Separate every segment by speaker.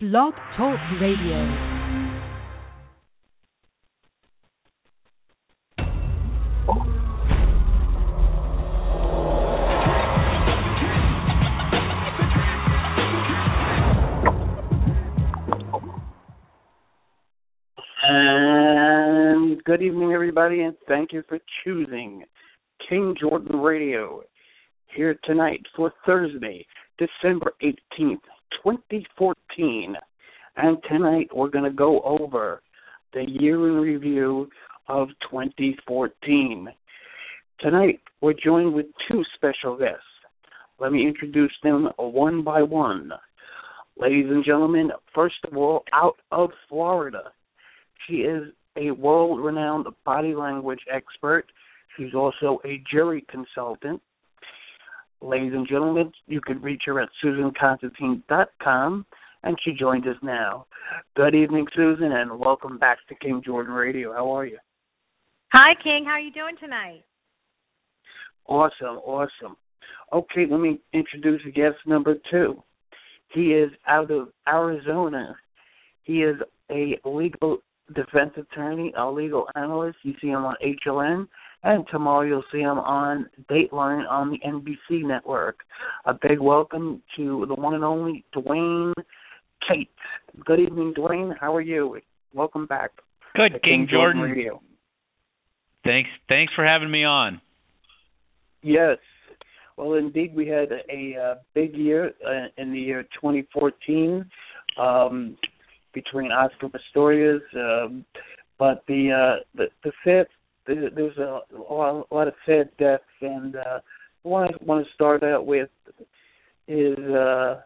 Speaker 1: Blog Talk Radio.
Speaker 2: And good evening, everybody, and thank you for choosing King Jordan Radio here tonight for Thursday, December 18th, 2014. And tonight we're going to go over the year in review of 2014. Tonight we're joined with two special guests. Let me introduce them one by one. Ladies and gentlemen, first of all, out of Florida, she is a world renowned body language expert. She's also a jury consultant. Ladies and gentlemen, you can reach her at susanconstantine.com, and she joins us now. Good evening, Susan, and welcome back to King Jordan Radio. How are you?
Speaker 3: Hi, King. How are you doing tonight?
Speaker 2: Awesome, awesome. Okay, let me introduce guest number two. He is out of Arizona. He is a legal defense attorney, a legal analyst. You see him on HLN, and tomorrow you'll see him on Dateline on the NBC network. A big welcome to the one and only Dwane Cates. Good evening, Dwane. How are you? Welcome back.
Speaker 4: Good,
Speaker 2: to
Speaker 4: King Jordan.
Speaker 2: Radio.
Speaker 4: Thanks, thanks for having me on.
Speaker 2: Yes. Well, indeed, we had a, a uh, big year uh, in the year 2014 um, between Oscar Pistorius, um, but the uh, the the sad there- there's a, a lot a lot of sad deaths, and uh, what I want to start out with is uh,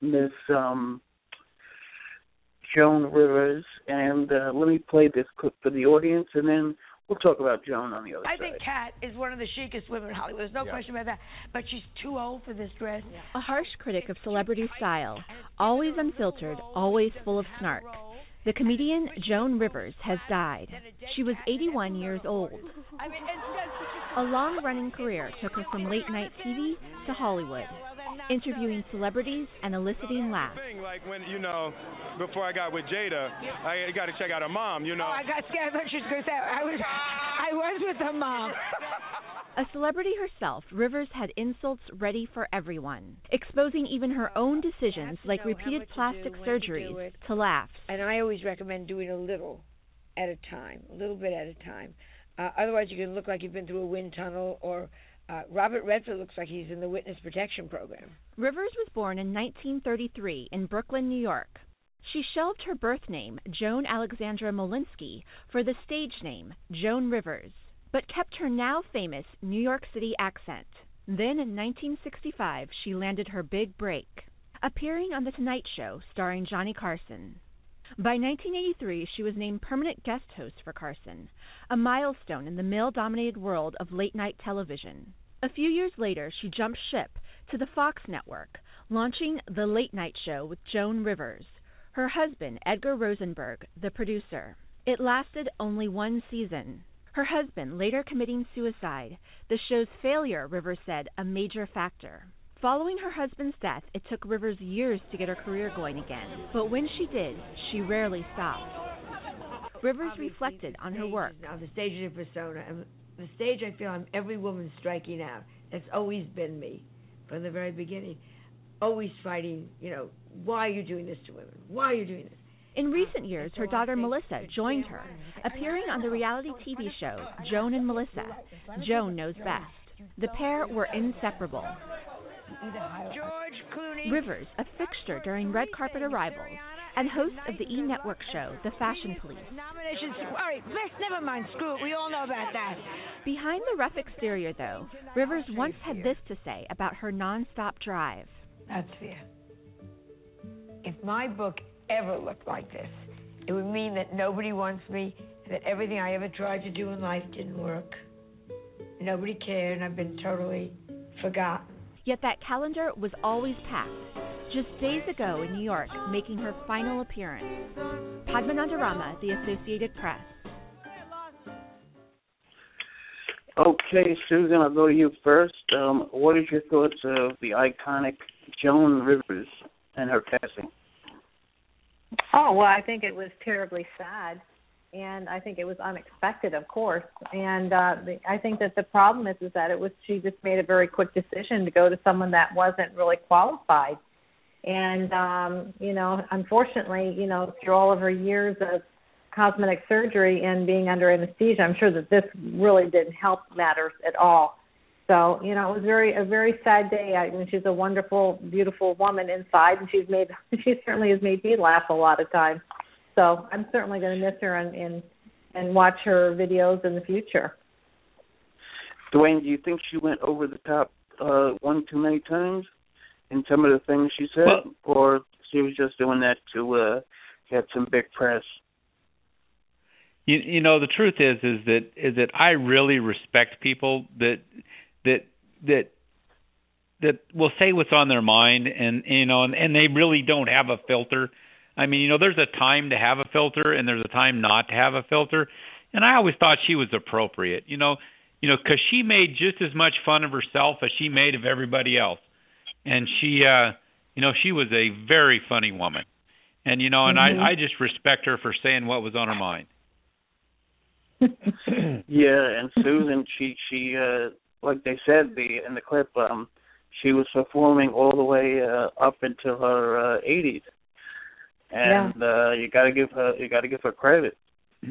Speaker 2: Miss um, Joan Rivers, and uh, let me play this clip for the audience, and then we'll talk about Joan on the other
Speaker 5: I
Speaker 2: side.
Speaker 5: I think Kat is one of the chicest women in Hollywood. There's no question about that. But she's too old for this dress.
Speaker 6: A harsh critic of celebrity style, always unfiltered, always full of snark. The comedian Joan Rivers has died. She was 81 years old.
Speaker 5: I mean, it's just,
Speaker 6: A long running career took her from late night TV to Hollywood, interviewing celebrities and eliciting laughs.
Speaker 7: thing like when you know before I got with Jada, I got to check out her mom. You know.
Speaker 5: oh, I got scared. I thought she was going to say I was. I was with her mom.
Speaker 6: A celebrity herself, Rivers had insults ready for everyone, exposing even her own decisions like repeated plastic surgeries to laughs.
Speaker 8: and I always recommend doing a little at a time, a little bit at a time. Uh, otherwise, you can look like you've been through a wind tunnel, or uh, Robert Redford looks like he's in the witness protection program.
Speaker 6: Rivers was born in 1933 in Brooklyn, New York. She shelved her birth name, Joan Alexandra Molinsky, for the stage name, Joan Rivers, but kept her now famous New York City accent. Then in 1965, she landed her big break, appearing on The Tonight Show starring Johnny Carson. By 1983, she was named permanent guest host for Carson, a milestone in the male dominated world of late night television. A few years later, she jumped ship to the Fox network, launching The Late Night Show with Joan Rivers, her husband, Edgar Rosenberg, the producer. It lasted only one season. Her husband later committing suicide, the show's failure, Rivers said, a major factor. Following her husband's death, it took Rivers years to get her career going again, but when she did, she rarely stopped. Rivers
Speaker 8: Obviously,
Speaker 6: reflected on her work.
Speaker 8: Now the stage is a persona, and the stage I feel I'm every woman striking out. That's always been me from the very beginning. Always fighting, you know, why are you doing this to women? Why are you doing this?
Speaker 6: In recent years, her daughter Melissa joined her, appearing on the reality TV show Joan and Melissa. Joan knows best. The pair were inseparable.
Speaker 5: George Clooney.
Speaker 6: Rivers, a fixture during red carpet arrivals, and host of the E Network show The Fashion Police.
Speaker 5: Nominations. All right, let's never mind. Screw it. We all know about that.
Speaker 6: Behind the rough exterior, though, Rivers once had this to say about her nonstop drive.
Speaker 8: That's fear. If my book ever looked like this, it would mean that nobody wants me, that everything I ever tried to do in life didn't work. Nobody cared, and I've been totally forgotten.
Speaker 6: Yet that calendar was always packed. Just days ago in New York, making her final appearance. Padmananda Rama, The Associated Press.
Speaker 2: Okay, Susan, I'll go to you first. Um, what is your thoughts of the iconic Joan Rivers and her passing?
Speaker 3: Oh well, I think it was terribly sad, and I think it was unexpected, of course. And uh, the, I think that the problem is is that it was she just made a very quick decision to go to someone that wasn't really qualified. And um, you know, unfortunately, you know, through all of her years of cosmetic surgery and being under anesthesia, I'm sure that this really didn't help matters at all. So you know, it was very a very sad day. I mean, she's a wonderful, beautiful woman inside, and she's made she certainly has made me laugh a lot of times. So I'm certainly going to miss her and and and watch her videos in the future.
Speaker 2: Dwane, do you think she went over the top uh one too many times in some of the things she said,
Speaker 4: Well-
Speaker 2: or she was just doing that to uh get some big press?
Speaker 4: You, you know the truth is is that is that I really respect people that that that that will say what's on their mind and you know and, and they really don't have a filter. I mean, you know, there's a time to have a filter and there's a time not to have a filter. And I always thought she was appropriate. You know, you know, cuz she made just as much fun of herself as she made of everybody else. And she uh you know, she was a very funny woman. And you know, and
Speaker 3: Mhm.
Speaker 4: I I just respect her for saying what was on her mind.
Speaker 2: Yeah, and Susan, she she uh like they said the in the clip, um, she was performing all the way uh, up until her uh, 80s, and uh, you got to give her you got to give her credit.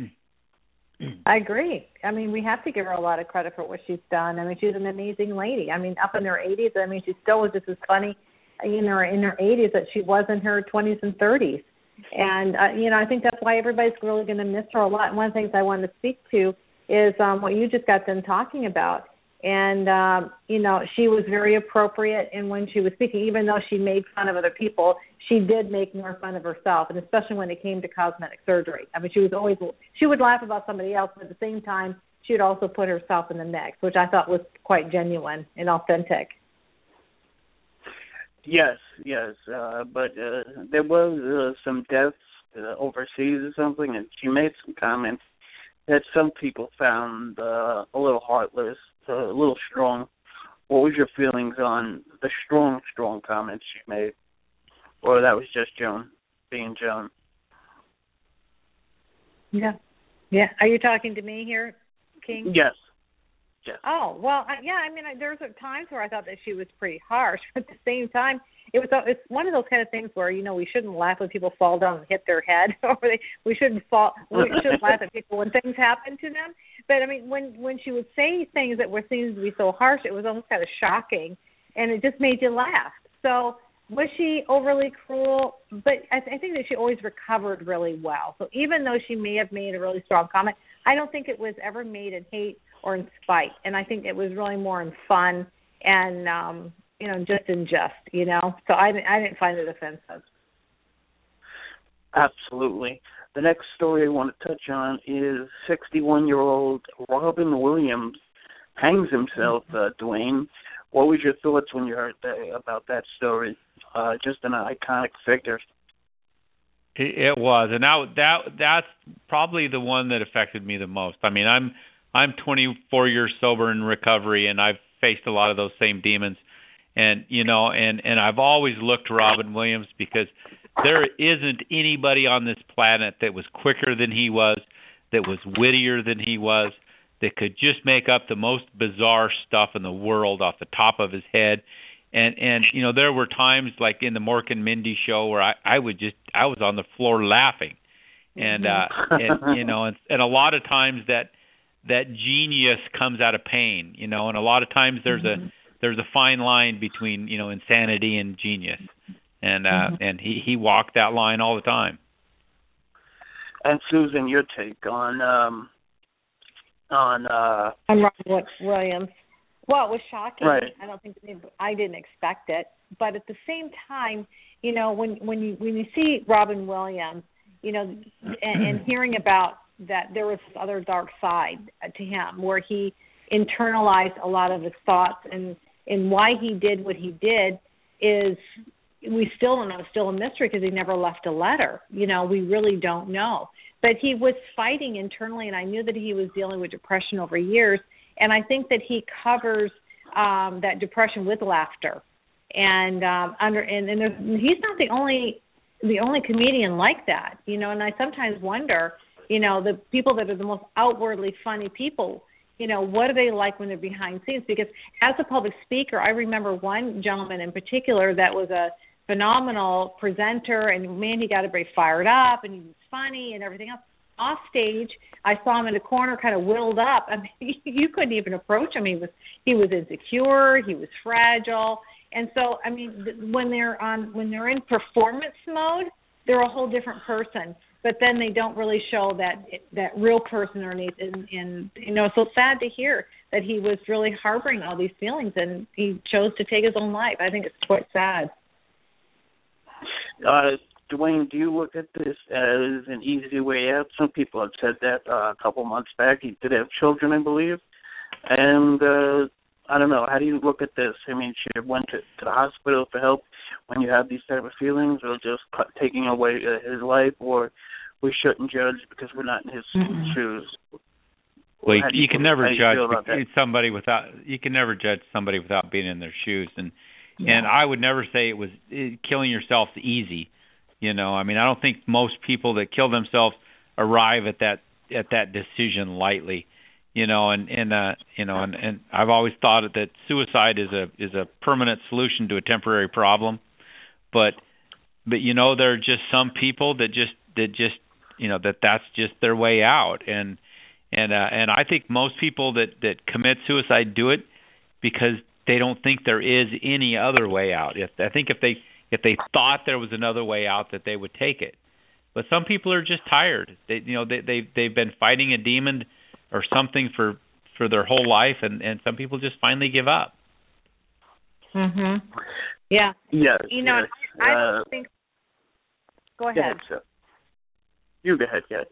Speaker 3: I agree. I mean, we have to give her a lot of credit for what she's done. I mean, she's an amazing lady. I mean, up in her 80s, I mean, she still was just as funny, you know, in her 80s that she was in her 20s and 30s. And uh, you know, I think that's why everybody's really going to miss her a lot. And one of the things I wanted to speak to is um, what you just got done talking about. And um, you know, she was very appropriate in when she was speaking, even though she made fun of other people. She did make more fun of herself, and especially when it came to cosmetic surgery. I mean, she was always she would laugh about somebody else, but at the same time, she would also put herself in the mix, which I thought was quite genuine and authentic.
Speaker 2: Yes, yes, uh, but uh, there was uh, some deaths uh, overseas or something, and she made some comments that some people found uh, a little heartless, a little strong. What was your feelings on the strong, strong comments she made, or that was just Joan being Joan?
Speaker 3: Yeah, yeah. Are you talking to me here, King?
Speaker 2: Yes, yes.
Speaker 3: Oh well, I, yeah. I mean, I, there's times where I thought that she was pretty harsh, but at the same time, it was uh, it's one of those kind of things where you know we shouldn't laugh when people fall down and hit their head, or they we shouldn't fall we shouldn't laugh at people when things happen to them. But I mean, when when she would say things that were seemed to be so harsh, it was almost kind of shocking, and it just made you laugh. So was she overly cruel? But I, th- I think that she always recovered really well. So even though she may have made a really strong comment, I don't think it was ever made in hate or in spite. And I think it was really more in fun and um, you know, just in jest, you know. So I I didn't find it offensive.
Speaker 2: Absolutely. The next story I want to touch on is 61-year-old Robin Williams hangs himself. Uh, Dwane, what was your thoughts when you heard about that story? Uh, just an iconic figure.
Speaker 4: It, it was, and that that that's probably the one that affected me the most. I mean, I'm I'm 24 years sober in recovery, and I've faced a lot of those same demons. And you know, and and I've always looked to Robin Williams because there isn't anybody on this planet that was quicker than he was, that was wittier than he was, that could just make up the most bizarre stuff in the world off the top of his head. And and you know, there were times like in the Mork and Mindy show where I I would just I was on the floor laughing. And uh and you know, and, and a lot of times that that genius comes out of pain, you know, and a lot of times there's a there's a fine line between, you know, insanity and genius. And uh and he he walked that line all the time.
Speaker 2: And Susan, your take on um on uh
Speaker 3: I'm Robin Williams. Well, it was shocking.
Speaker 2: Right.
Speaker 3: I don't think I didn't expect it, but at the same time, you know, when when you when you see Robin Williams, you know, and, and hearing about that there was this other dark side to him where he internalized a lot of his thoughts and and why he did what he did is we still don't know it's still a mystery because he never left a letter you know we really don't know but he was fighting internally and i knew that he was dealing with depression over years and i think that he covers um that depression with laughter and um under and, and there's, he's not the only the only comedian like that, you know. And I sometimes wonder, you know, the people that are the most outwardly funny people, you know, what are they like when they're behind scenes? Because as a public speaker, I remember one gentleman in particular that was a phenomenal presenter, and man, he got everybody fired up, and he was funny and everything else. Off stage, I saw him in the corner, kind of willed up. I mean, you couldn't even approach him. He was he was insecure. He was fragile. And so, I mean, when they're on when they're in performance mode, they're a whole different person. But then they don't really show that that real person underneath. And, and you know, so sad to hear that he was really harboring all these feelings and he chose to take his own life. I think it's quite sad.
Speaker 2: Uh, Dwane, do you look at this as an easy way out? Some people have said that uh, a couple months back. He did have children, I believe, and uh, I don't know. How do you look at this? I mean, should have went to, to the hospital for help when you have these type of feelings, or just cut, taking away uh, his life, or we shouldn't judge because we're not in his mm-hmm. shoes.
Speaker 4: Well, you, you, you can never judge somebody without you can never judge somebody without being in their shoes, and yeah. and I would never say it was it, killing yourself easy. You know, I mean, I don't think most people that kill themselves arrive at that at that decision lightly you know and and uh you know and and I've always thought that suicide is a is a permanent solution to a temporary problem but but you know there are just some people that just that just you know that that's just their way out and and uh and I think most people that that commit suicide do it because they don't think there is any other way out. If I think if they if they thought there was another way out that they would take it. But some people are just tired. They you know they they they've been fighting a demon or something for for their whole life and and some people just finally give up.
Speaker 3: Mhm yeah.
Speaker 2: Yes
Speaker 3: you know
Speaker 2: yes.
Speaker 3: i, I uh, think go ahead,
Speaker 2: go ahead you go ahead Kat.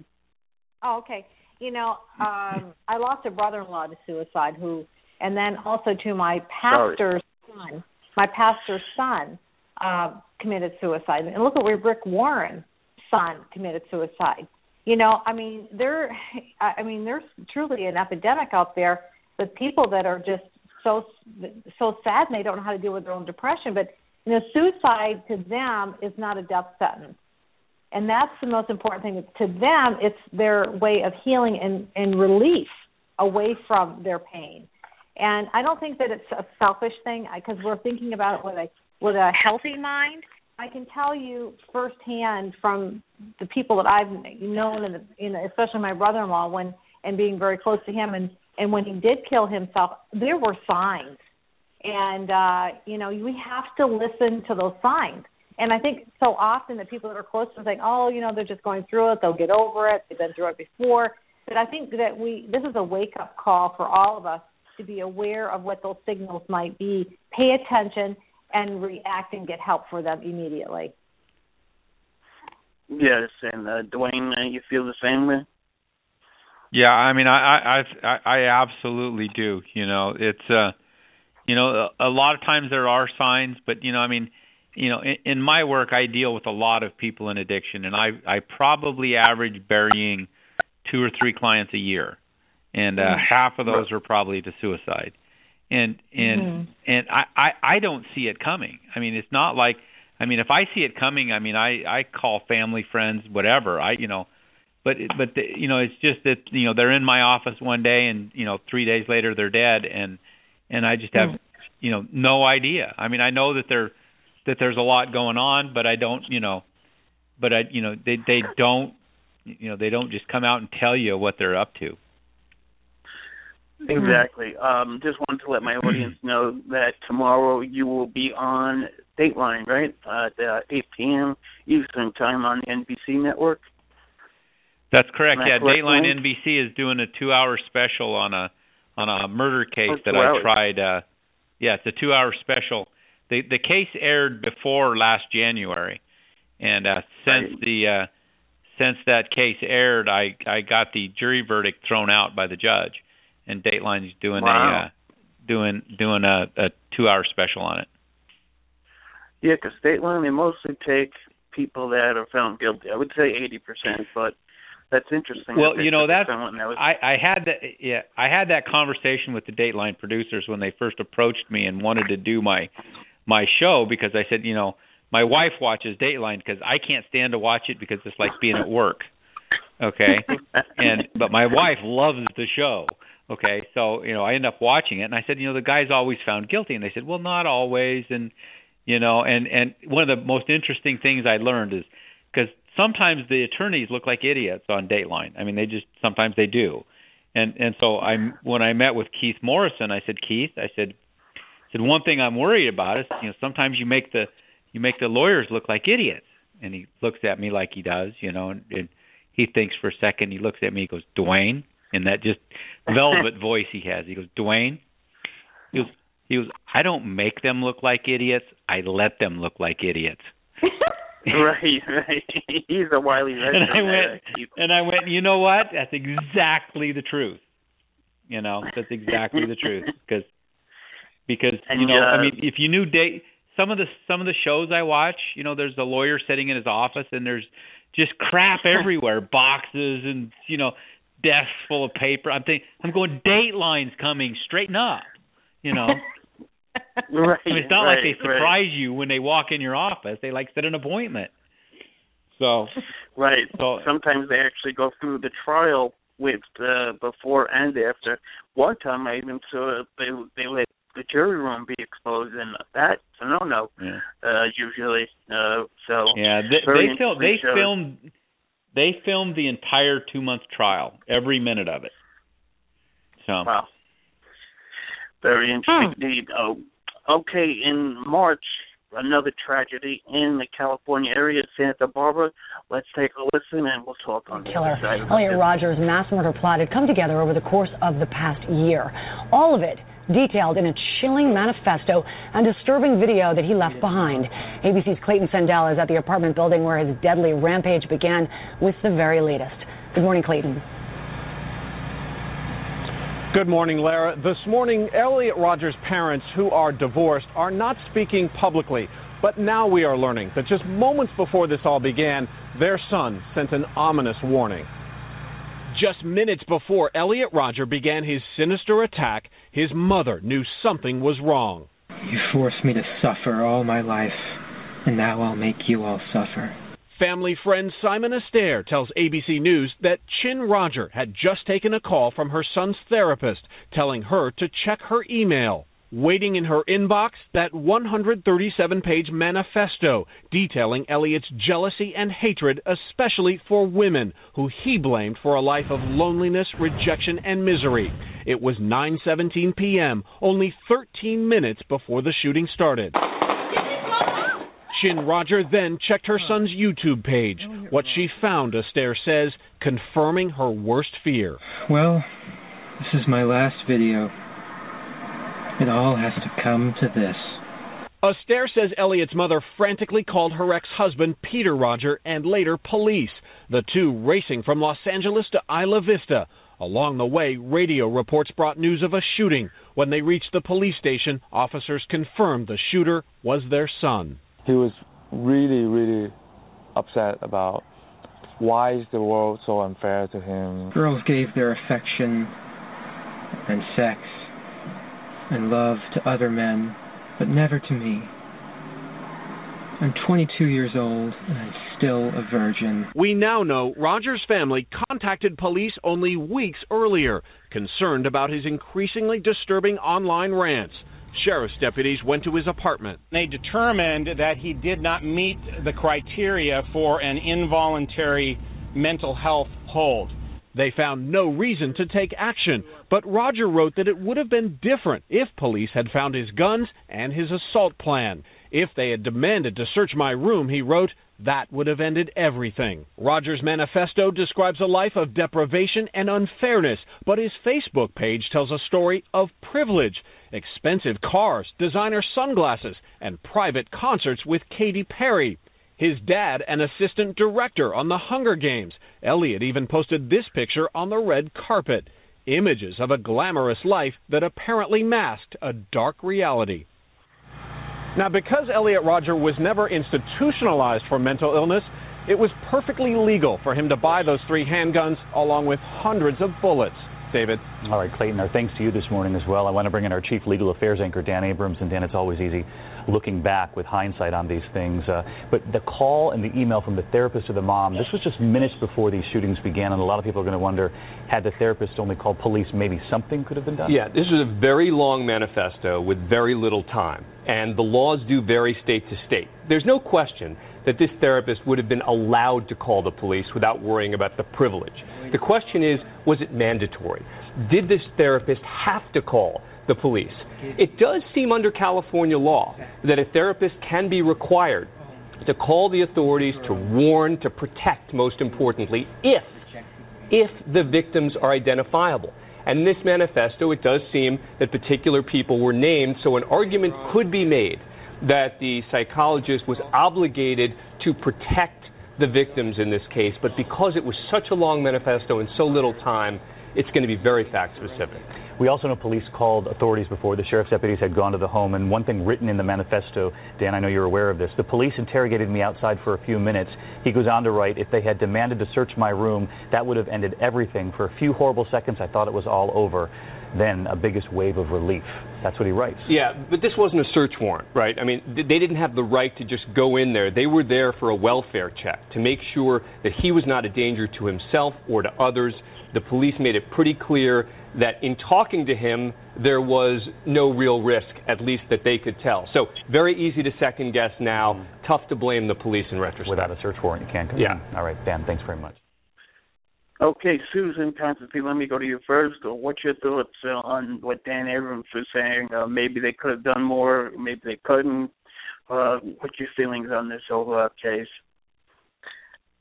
Speaker 3: oh okay. You know um i lost a brother-in-law to suicide who and then also to my pastor's Sorry. son. My pastor's son uh committed suicide. And look at where rick Warren's son committed suicide. You know i mean there i mean there's truly an epidemic out there with people that are just so so sad and they don't know how to deal with their own depression. But you know suicide to them is not a death sentence. And that's the most important thing. To them it's their way of healing and and relief away from their pain and i don't think that it's a selfish thing because we're thinking about it with a with a healthy mind I can tell you firsthand from the people that I've known, and you know, especially my brother-in-law, when and being very close to him, and and when he did kill himself, there were signs, and uh, you know, we have to listen to those signs. And I think so often that people that are close to him think, oh, you know, they're just going through it, they'll get over it, they've been through it before. But I think that we this is a wake up call for all of us to be aware of what those signals might be. Pay attention and react and get help for them immediately.
Speaker 2: Yes, and uh, Dwane, uh, you feel the same way?
Speaker 4: Yeah, I mean, I I I, I absolutely do. You know, it's uh, you know, a, a lot of times there are signs, but you know, I mean, you know, in, in my work, I deal with a lot of people in addiction, and I I probably average burying two or three clients a year, and uh, mm-hmm. half of those are probably to suicide and and mm-hmm. and I, I I don't see it coming. I mean, it's not like I mean, if I see it coming, I mean, I I call family, friends, whatever. I you know, but but the, you know, it's just that you know they're in my office one day, and you know, three days later they're dead, and and I just have mm. you know no idea. I mean, I know that there that there's a lot going on, but I don't you know, but I you know they they don't you know they don't just come out and tell you what they're up to.
Speaker 2: Mm-hmm. Exactly. Um, just wanted to let my audience know that tomorrow you will be on Dateline, right? Uh, at uh, 8 p.m. Eastern Time on the NBC network.
Speaker 4: That's correct. Yeah, Dateline NBC is doing a two-hour special on a on a murder case oh, that I hours. tried. Uh, yeah, it's a two-hour special. The the case aired before last January, and uh, since right. the uh, since that case aired, I I got the jury verdict thrown out by the judge and Dateline's doing wow. a uh, doing doing a, a two hour special on it.
Speaker 2: Yeah, because Dateline they mostly take people that are found guilty. I would say eighty percent, but that's interesting.
Speaker 4: Well,
Speaker 2: that
Speaker 4: you know that's that was... I I had that yeah I had that conversation with the Dateline producers when they first approached me and wanted to do my my show because I said you know my wife watches Dateline because I can't stand to watch it because it's like being at work. Okay, and but my wife loves the show. Okay, so you know I end up watching it, and I said, you know, the guy's always found guilty, and they said, well, not always, and you know, and and one of the most interesting things I learned is because sometimes the attorneys look like idiots on Dateline. I mean, they just sometimes they do. And and so I'm when I met with Keith Morrison, I said, Keith, I said, I said one thing I'm worried about is you know sometimes you make the you make the lawyers look like idiots. And he looks at me like he does, you know, and, and he thinks for a second. He looks at me. He goes, Dwane, in that just velvet voice he has. He goes, Dwane. He goes, he goes. I don't make them look like idiots. I let them look like idiots.
Speaker 2: right, right. He's a wily veteran.
Speaker 4: And I went, and I went. You know what? That's exactly the truth. You know, that's exactly the truth. Because, because
Speaker 2: And,
Speaker 4: you know,
Speaker 2: uh,
Speaker 4: I mean, if you knew date some of the some of the shows I watch, you know, there's a lawyer sitting in his office, and there's just crap everywhere, boxes and you know, desks full of paper. I'm thinking, I'm going, Dateline's coming. Straighten up. You know.
Speaker 2: right,
Speaker 4: I mean, it's not
Speaker 2: right,
Speaker 4: like they
Speaker 2: right.
Speaker 4: surprise you when they walk in your office. They like set an appointment. So
Speaker 2: Right.
Speaker 4: So-
Speaker 2: Sometimes they actually go through the trial with uh, before and after. One time I even saw they they let the jury room be exposed, and that's a no no.
Speaker 4: yeah,
Speaker 2: Uh, usually, uh, so
Speaker 4: yeah. They, they film. They
Speaker 2: shows.
Speaker 4: filmed. They filmed the entire two month trial, every minute of it. So
Speaker 2: Wow. Very hmm. interesting indeed. Oh, okay, in March, another tragedy in the California area, Santa Barbara. Let's take a listen and we'll talk on the
Speaker 9: killer
Speaker 2: other side of
Speaker 9: Elliot
Speaker 2: it.
Speaker 9: Rodger's mass murder plot had come together over the course of the past year. All of it detailed in a chilling manifesto and disturbing video that he left behind. ABC's Clayton Sandell is at the apartment building where his deadly rampage began with the very latest. Good morning, Clayton.
Speaker 10: Good morning, Lara. This morning, Elliot Rodger's parents, who are divorced, are not speaking publicly. But now we are learning that just moments before this all began, their son sent an ominous warning. Just minutes before Elliot Rodger began his sinister attack, his mother knew something was wrong.
Speaker 11: You forced me to suffer all my life, and now I'll make you all suffer.
Speaker 10: Family friend Simon Astaire tells ABC News that Chin Rodger had just taken a call from her son's therapist telling her to check her email. Waiting in her inbox, that 137 page manifesto detailing Elliot's jealousy and hatred, especially for women, who he blamed for a life of loneliness, rejection, and misery. It was 9:17 p.m., only 13 minutes before the shooting started. Chin Rodger then checked her son's YouTube page. What she found, Astaire says, confirming her worst fear.
Speaker 11: Well, this is my last video. It all has to come to this.
Speaker 10: Astaire says Elliot's mother frantically called her ex husband, Peter Rodger, and later police, the two racing from Los Angeles to Isla Vista. Along the way, radio reports brought news of a shooting. When they reached the police station, officers confirmed the shooter was their son.
Speaker 12: he was really, really upset about why is the world so unfair to him.
Speaker 11: Girls gave their affection and sex and love to other men, but never to me. I'm 22 years old and I'm still a virgin.
Speaker 10: We now know Rodger's family contacted police only weeks earlier, concerned about his increasingly disturbing online rants. Sheriff's deputies went to his apartment.
Speaker 13: They determined that he did not meet the criteria for an involuntary mental health hold.
Speaker 10: They found no reason to take action, but Rodger wrote that it would have been different if police had found his guns and his assault plan. If they had demanded to search my room, he wrote, that would have ended everything. Rodger's manifesto describes a life of deprivation and unfairness, but his Facebook page tells a story of privilege expensive cars, designer sunglasses, and private concerts with Katy Perry. His dad, an assistant director on the Hunger Games. Elliot even posted this picture on the red carpet. Images of a glamorous life that apparently masked a dark reality. Now, because Elliot Rodger was never institutionalized for mental illness, it was perfectly legal for him to buy those three handguns along with hundreds of bullets.
Speaker 14: David.
Speaker 15: All right, Clayton, our thanks to you this morning as well. I want to bring in our Chief Legal Affairs anchor, Dan Abrams. And Dan, it's always easy looking back with hindsight on these things. Uh, but the call and the email from the therapist to the mom, this was just minutes before these shootings began. And a lot of people are going to wonder had the therapist only called police, maybe something could have been done?
Speaker 14: Yeah, this was a very long manifesto with very little time. And the laws do vary state to state. There's no question that this therapist would have been allowed to call the police without worrying about the privilege. The question is, was it mandatory? Did this therapist have to call the police? It does seem under California law that a therapist can be required to call the authorities, to warn, to protect, most importantly, if if the victims are identifiable. And in this manifesto, it does seem that particular people were named, so an argument could be made that the psychologist was obligated to protect the victims in this case, but because it was such a long manifesto and so little time, it's going to be very fact specific.
Speaker 15: We also know police called authorities before the sheriff's deputies had gone to the home. And one thing written in the manifesto, Dan, I know you're aware of this. The police interrogated me outside for a few minutes. He goes on to write, if they had demanded to search my room, that would have ended everything. For a few horrible seconds, I thought it was all over. Then a biggest wave of relief. That's what he writes.
Speaker 14: Yeah, but this wasn't a search warrant, right? I mean, they didn't have the right to just go in there. They were there for a welfare check to make sure that he was not a danger to himself or to others. The police made it pretty clear that in talking to him, there was no real risk, at least that they could tell. So very easy to second guess now. Mm. Tough to blame the police in retrospect.
Speaker 15: Without a search warrant, you can't.
Speaker 14: Yeah.
Speaker 15: In. All right, Dan. Thanks very much.
Speaker 2: Okay, Susan Constantine, let me go to you first. What's your thoughts uh, on what Dan Abrams was saying? Uh, maybe they could have done more, maybe they couldn't. Uh, what's your feelings on this whole uh, case?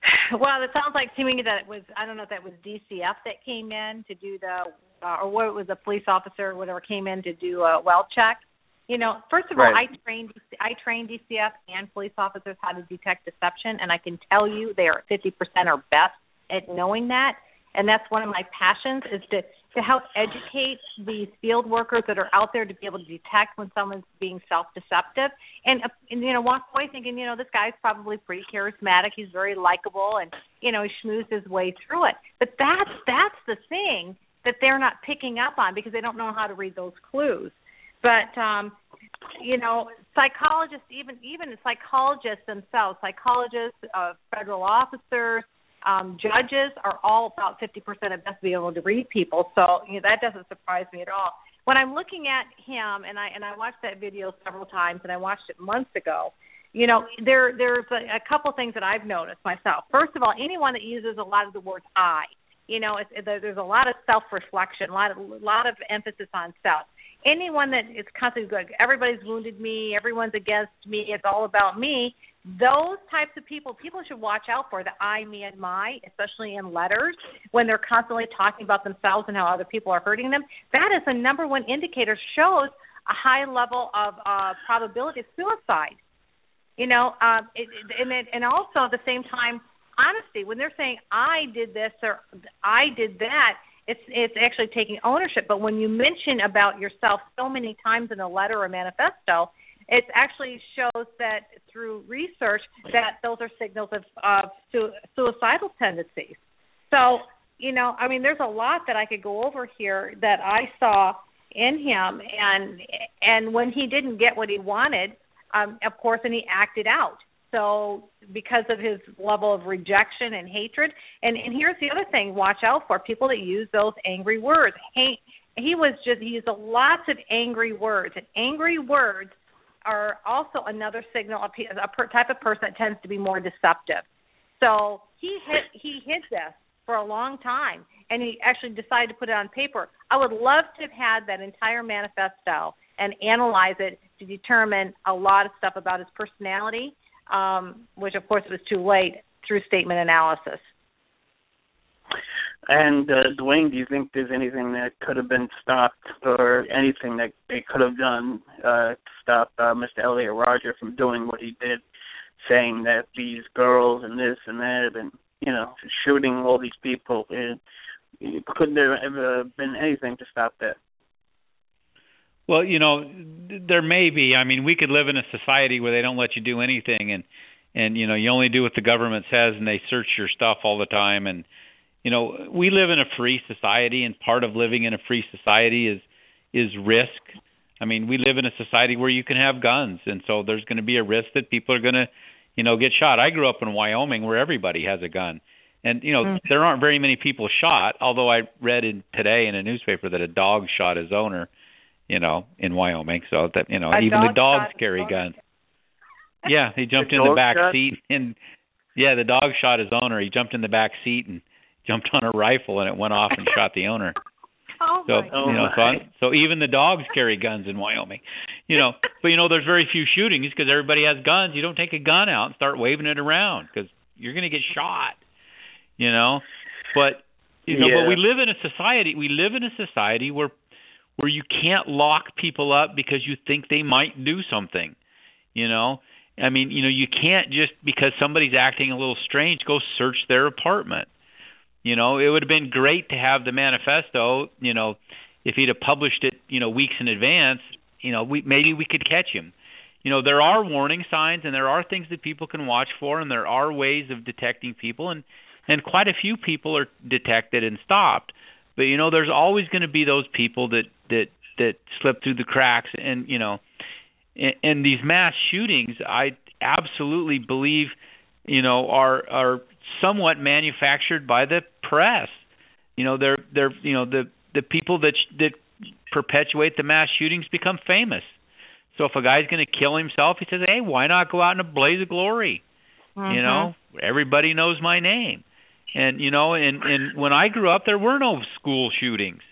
Speaker 3: Well, it sounds like to me that it was I don't know if that was DCF that came in to do the uh, or what it was a police officer or whatever came in to do a well check. You know, first of
Speaker 2: right.
Speaker 3: all, I trained I trained DCF and police officers how to detect deception, and I can tell you they are 50% or best at knowing that. And that's one of my passions is to to help educate these field workers that are out there to be able to detect when someone's being self-deceptive and, uh, and you know walk away thinking you know this guy's probably pretty charismatic he's very likable and you know he schmoozed his way through it but that's that's the thing that they're not picking up on because they don't know how to read those clues. But um, you know, psychologists, even even psychologists themselves, psychologists, uh, federal officers, um, judges are all about 50% of best be able to read people. So you know, that doesn't surprise me at all. When I'm looking at him, and I and I watched that video several times, and I watched it months ago. You know, there there's a, a couple things that I've noticed myself. First of all, anyone that uses a lot of the words "I," you know, it's, there's a lot of self-reflection, a lot of a lot of emphasis on self. Anyone that is constantly like everybody's wounded me, everyone's against me, it's all about me. Those types of people, people should watch out for the I, me, and my, especially in letters when they're constantly talking about themselves and how other people are hurting them. That is the number one indicator. Shows a high level of uh, probability of suicide. You know, um, it, and it, and also at the same time honesty when they're saying I did this or I did that it's it's actually taking ownership but when you mention about yourself so many times in a letter or manifesto it actually shows that through research that those are signals of of su- suicidal tendencies. So you know i mean there's a lot that i could go over here that i saw in him and and when he didn't get what he wanted um of course and he acted out. So because of his level of rejection and hatred and and here's the other thing watch out for people that use those angry words. He he was just he used lots of angry words and angry words are also another signal of a type of person that tends to be more deceptive so he hit he hid this for a long time and he actually decided to put it on paper i would love to have had that entire manifesto and analyze it to determine a lot of stuff about his personality um, which of course was too late through statement analysis.
Speaker 2: And uh, Dwane, do you think there's anything that could have been stopped, or anything that they could have done uh, to stop uh, Mr. Elliot Rodger from doing what he did, saying that these girls and this and that, and you know, shooting all these people? And couldn't there ever been anything to stop that?
Speaker 4: Well, you know, there may be. I mean, we could live in a society where they don't let you do anything, and and you know, you only do what the government says, and they search your stuff all the time, and you know, we live in a free society, and part of living in a free society is is risk. I mean, we live in a society where you can have guns, and so there's going to be a risk that people are going to, you know, get shot. I grew up in Wyoming where everybody has a gun, and you know mm. there aren't very many people shot. Although I read in today in a newspaper that a dog shot his owner, you know, in Wyoming. So that you know
Speaker 3: a
Speaker 4: even
Speaker 3: dog
Speaker 4: the dogs carry guns. Yeah, he jumped
Speaker 2: the
Speaker 4: in the back
Speaker 2: shot?
Speaker 4: seat and yeah, the dog shot his owner. He jumped in the back seat and jumped on a rifle and it went off and shot the owner.
Speaker 3: Oh
Speaker 4: So
Speaker 3: my
Speaker 4: you know, so, I- so even the dogs carry guns in Wyoming, you know. But you know, there's very few shootings because everybody has guns. You don't take a gun out and start waving it around because you're going to get shot, you know. But you know,
Speaker 2: Yeah.
Speaker 4: but we live in a society. We live in a society where where you can't lock people up because you think they might do something, you know. I mean, you know, you can't just because somebody's acting a little strange go search their apartment. You know, it would have been great to have the manifesto, you know, if he'd have published it, you know, weeks in advance, you know, we maybe we could catch him. You know, there are warning signs and there are things that people can watch for and there are ways of detecting people and and quite a few people are detected and stopped. But you know, there's always going to be those people that that that slip through the cracks and, you know, and, and these mass shootings, I absolutely believe, you know, are are somewhat manufactured by the press. You know, they're they're you know the the people that sh- that perpetuate the mass shootings become famous. So if a guy's going to kill himself, he says, "Hey, why not go out in a blaze of glory?" You know, everybody knows my name. And you know, and and when I grew up, there were no school shootings.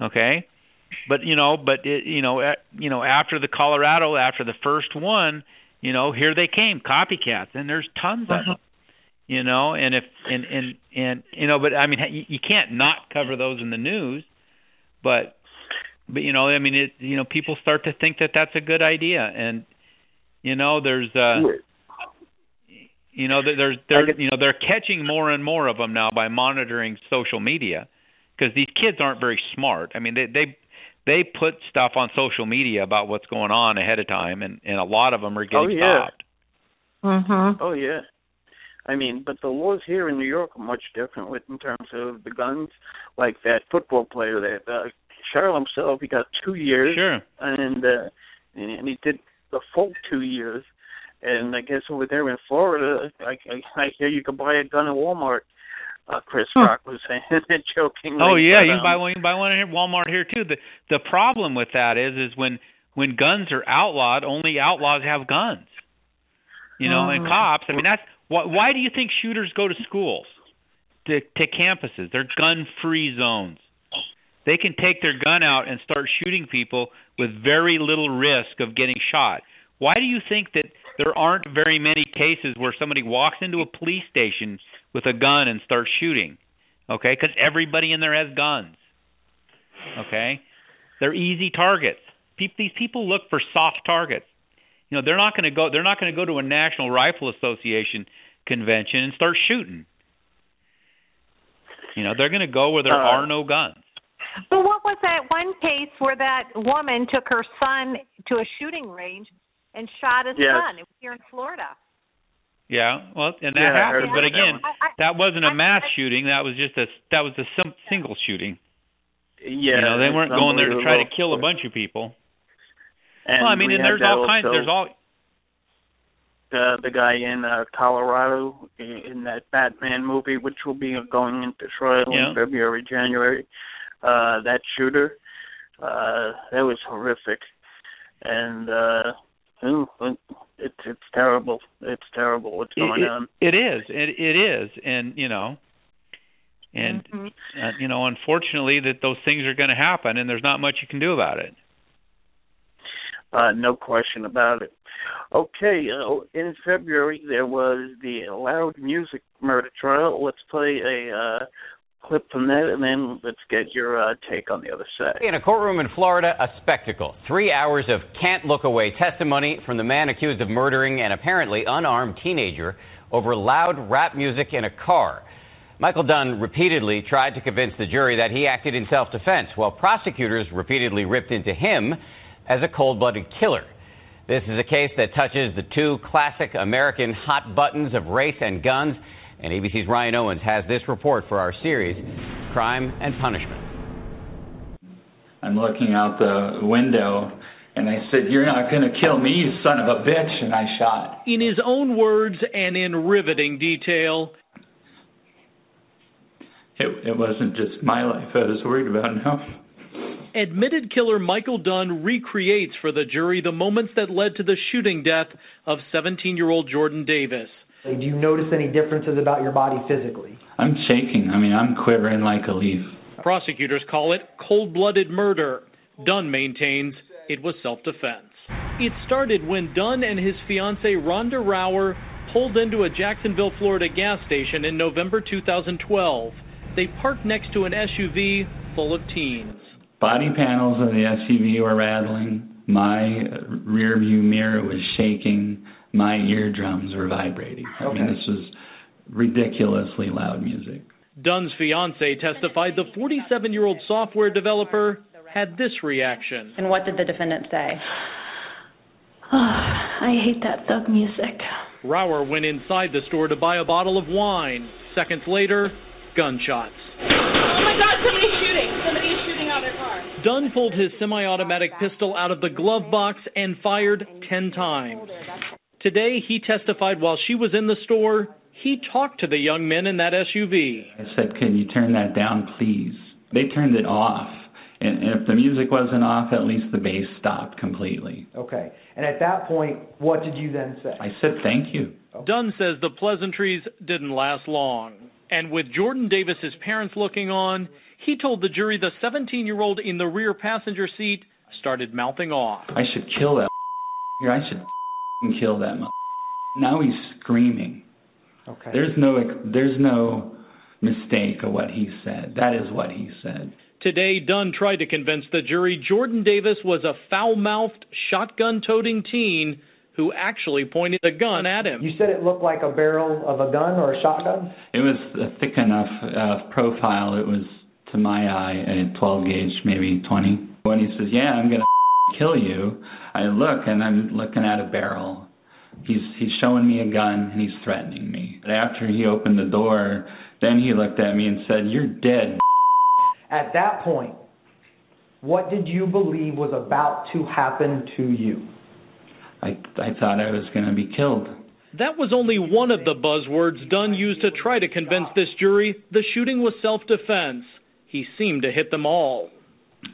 Speaker 4: Okay, but you know, but it, you know, uh, you know, after the Colorado, after the first one, you know, here they came, copycats, and there's tons of them. You know, and if and and and you know, but I mean, you, you can't not cover those in the news, but but you know, I mean, it you know, people start to think that that's a good idea, and you know, there's uh you know, there- there's there you know they're catching more and more of them now by monitoring social media because these kids aren't very smart. I mean, they they they put stuff on social media about what's going on ahead of time, and and a lot of them are getting
Speaker 2: Oh, yeah.
Speaker 4: stopped.
Speaker 3: Mhm.
Speaker 2: Oh yeah. I mean, but the laws here in New York are much different with in terms of the guns. Like that football player that uh, Charles himself, he got two years.
Speaker 4: Sure.
Speaker 2: And uh, and he did the full two years. And I guess over there in Florida, I I, I hear you can buy a gun at Walmart. Uh, Chris Rock was saying it jokingly.
Speaker 4: Oh yeah,
Speaker 2: but,
Speaker 4: you
Speaker 2: um,
Speaker 4: can buy one. You can buy one at Walmart here too. The the problem with that is is when when guns are outlawed, only outlaws have guns. You know, and
Speaker 2: Mhm.
Speaker 4: cops. I mean, that's why. Why do you think shooters go to schools, to to campuses? They're gun-free zones. They can take their gun out and start shooting people with very little risk of getting shot. Why do you think that there aren't very many cases where somebody walks into a police station with a gun and starts shooting? Okay, because everybody in there has guns. Okay, they're easy targets. Pe- these people look for soft targets. You know, they're not going to go. They're not going to go to a National Rifle Association convention and start shooting. You know, they're going to go where there
Speaker 3: Uh,
Speaker 4: are no guns.
Speaker 3: But what was that one case where that woman took her son to a shooting range and shot his
Speaker 4: Yes.
Speaker 3: son? It was here in Florida.
Speaker 4: Yeah, well, and that
Speaker 2: Yeah,
Speaker 4: happened. But
Speaker 2: about that
Speaker 4: again,
Speaker 2: one.
Speaker 3: I- I-
Speaker 4: that wasn't a mass shooting. That was just a that was a sim- single shooting.
Speaker 2: Yeah,
Speaker 4: you know, they weren't going there to try to kill a bunch of people.
Speaker 2: And
Speaker 4: well, I mean,
Speaker 2: we
Speaker 4: and there's all kinds. There's all
Speaker 2: uh, the guy in uh, Colorado in, in that Batman movie, which will be going into trial
Speaker 4: Yeah.
Speaker 2: in February, January. Uh, that shooter, uh, that was horrific, and uh, it's it's terrible. It's terrible what's going
Speaker 4: it,
Speaker 2: on.
Speaker 4: It is. It it is, and you know, and uh, you know, unfortunately, that those things are going to happen, and there's not much you can do about it.
Speaker 2: Uh, no question about it. Okay, uh, in February there was the Loud Music murder trial. Let's play a uh, clip from that, and then let's get your uh, take on the other side.
Speaker 16: In a courtroom in Florida, a spectacle. Three hours of can't look away testimony from the man accused of murdering an apparently unarmed teenager over loud rap music in a car. Michael Dunn repeatedly tried to convince the jury that he acted in self defense, while prosecutors repeatedly ripped into him as a cold blooded killer. This is a case that touches the two classic American hot buttons of race and guns. And ABC's Ryan Owens has this report for our series, Crime and Punishment.
Speaker 17: I'm looking out the window and I said, You're not going to kill me, you son of a bitch. And I shot.
Speaker 18: In his own words and in riveting detail,
Speaker 17: it, it wasn't just my life I was worried about now.
Speaker 18: Admitted killer Michael Dunn recreates for the jury the moments that led to the shooting death of 17 year old Jordan Davis.
Speaker 19: Do you notice any differences about your body physically?
Speaker 17: I'm shaking. I mean, I'm quivering like a leaf.
Speaker 18: Prosecutors call it cold blooded murder. Dunn maintains it was self defense. It started when Dunn and his fiancee Rhonda Rouer pulled into a Jacksonville, Florida gas station in November 2012. They parked next to an SUV full of teens.
Speaker 17: Body panels of the SUV were rattling. My rear view mirror was shaking. My eardrums were vibrating. I mean, this was ridiculously loud music.
Speaker 18: Dunn's fiance testified the 47 year old software developer had this reaction.
Speaker 20: And what did the defendant say? Oh, I hate that thug music.
Speaker 18: Rouer went inside the store to buy a bottle of wine. Seconds later, gunshots.
Speaker 20: Oh my god. Somebody is shooting out of their car.
Speaker 18: Dunn pulled his semi automatic pistol out of the glove box and fired 10 times. Today, he testified while she was in the store, he talked to the young men in that SUV.
Speaker 17: I said, Can you turn that down, please? They turned it off. And if the music wasn't off, at least the bass stopped completely.
Speaker 19: Okay. And at that point, what did you then say?
Speaker 17: I said, Thank you.
Speaker 18: Dunn says the pleasantries didn't last long. And with Jordan Davis's parents looking on, he told the jury the 17 year old in the rear passenger seat started mouthing off.
Speaker 17: I should kill that here. I should kill that. Now he's screaming.
Speaker 19: Okay.
Speaker 17: There's no there's no mistake of what he said. That is what he said.
Speaker 18: Today, Dunn tried to convince the jury Jordan Davis was a foul mouthed, shotgun toting teen who actually pointed a gun at him.
Speaker 19: You said it looked like a barrel of a gun or a shotgun?
Speaker 17: It was a thick enough uh, profile. It was, to my eye, a 12 gauge, maybe 20. When he says, Yeah, I'm going to kill you, I look and I'm looking at a barrel. He's he's showing me a gun and he's threatening me. But after he opened the door, then he looked at me and said, "You're dead."
Speaker 19: At that point, what did you believe was about to happen to you?
Speaker 17: I I thought I was going to be killed.
Speaker 18: That was only one of the buzzwords Dunn used to try to convince this jury the shooting was self defense. He seemed to hit them all.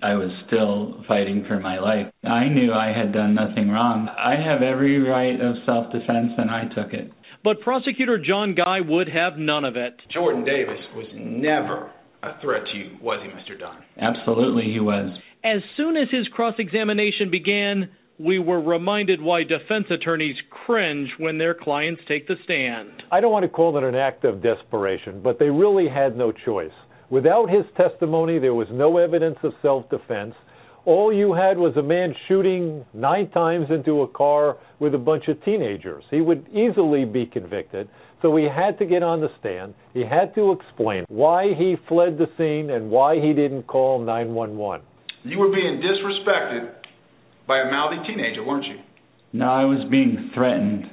Speaker 17: I was still fighting for my life. I knew I had done nothing wrong. I have every right of self defense, and I took it.
Speaker 18: But prosecutor John Guy would have none of it.
Speaker 21: Jordan Davis was never a threat to you, was he, Mr. Dunn?
Speaker 17: Absolutely, he was.
Speaker 18: As soon as his cross examination began, we were reminded why defense attorneys cringe when their clients take the stand.
Speaker 22: I don't want to call it an act of desperation, but they really had no choice. Without his testimony, there was no evidence of self defense. All you had was a man shooting nine times into a car with a bunch of teenagers. He would easily be convicted. So he had to get on the stand. He had to explain why he fled the scene and why he didn't call 911.
Speaker 21: You were being disrespected by a mouthy teenager, weren't you?
Speaker 17: No, I was being threatened.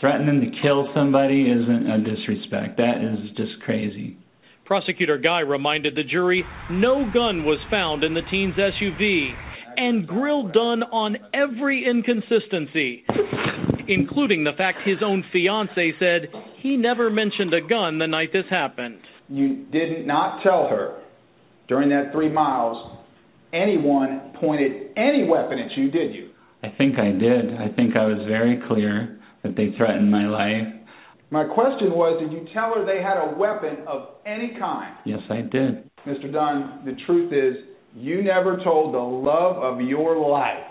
Speaker 17: Threatening to kill somebody isn't a disrespect. That is just crazy.
Speaker 18: Prosecutor Guy reminded the jury no gun was found in the teen's SUV and grilled Dunn on every inconsistency, including the fact his own fiance said he never mentioned a gun the night this happened.
Speaker 21: You did not tell her during that three miles anyone pointed any weapon at you, did you?
Speaker 17: I think I did. I think I was very clear that they threatened my life.
Speaker 21: My question was did you tell her they had a weapon of any kind?
Speaker 17: Yes, I did.
Speaker 21: Mr. Dunn, the truth is, you never told the love of your life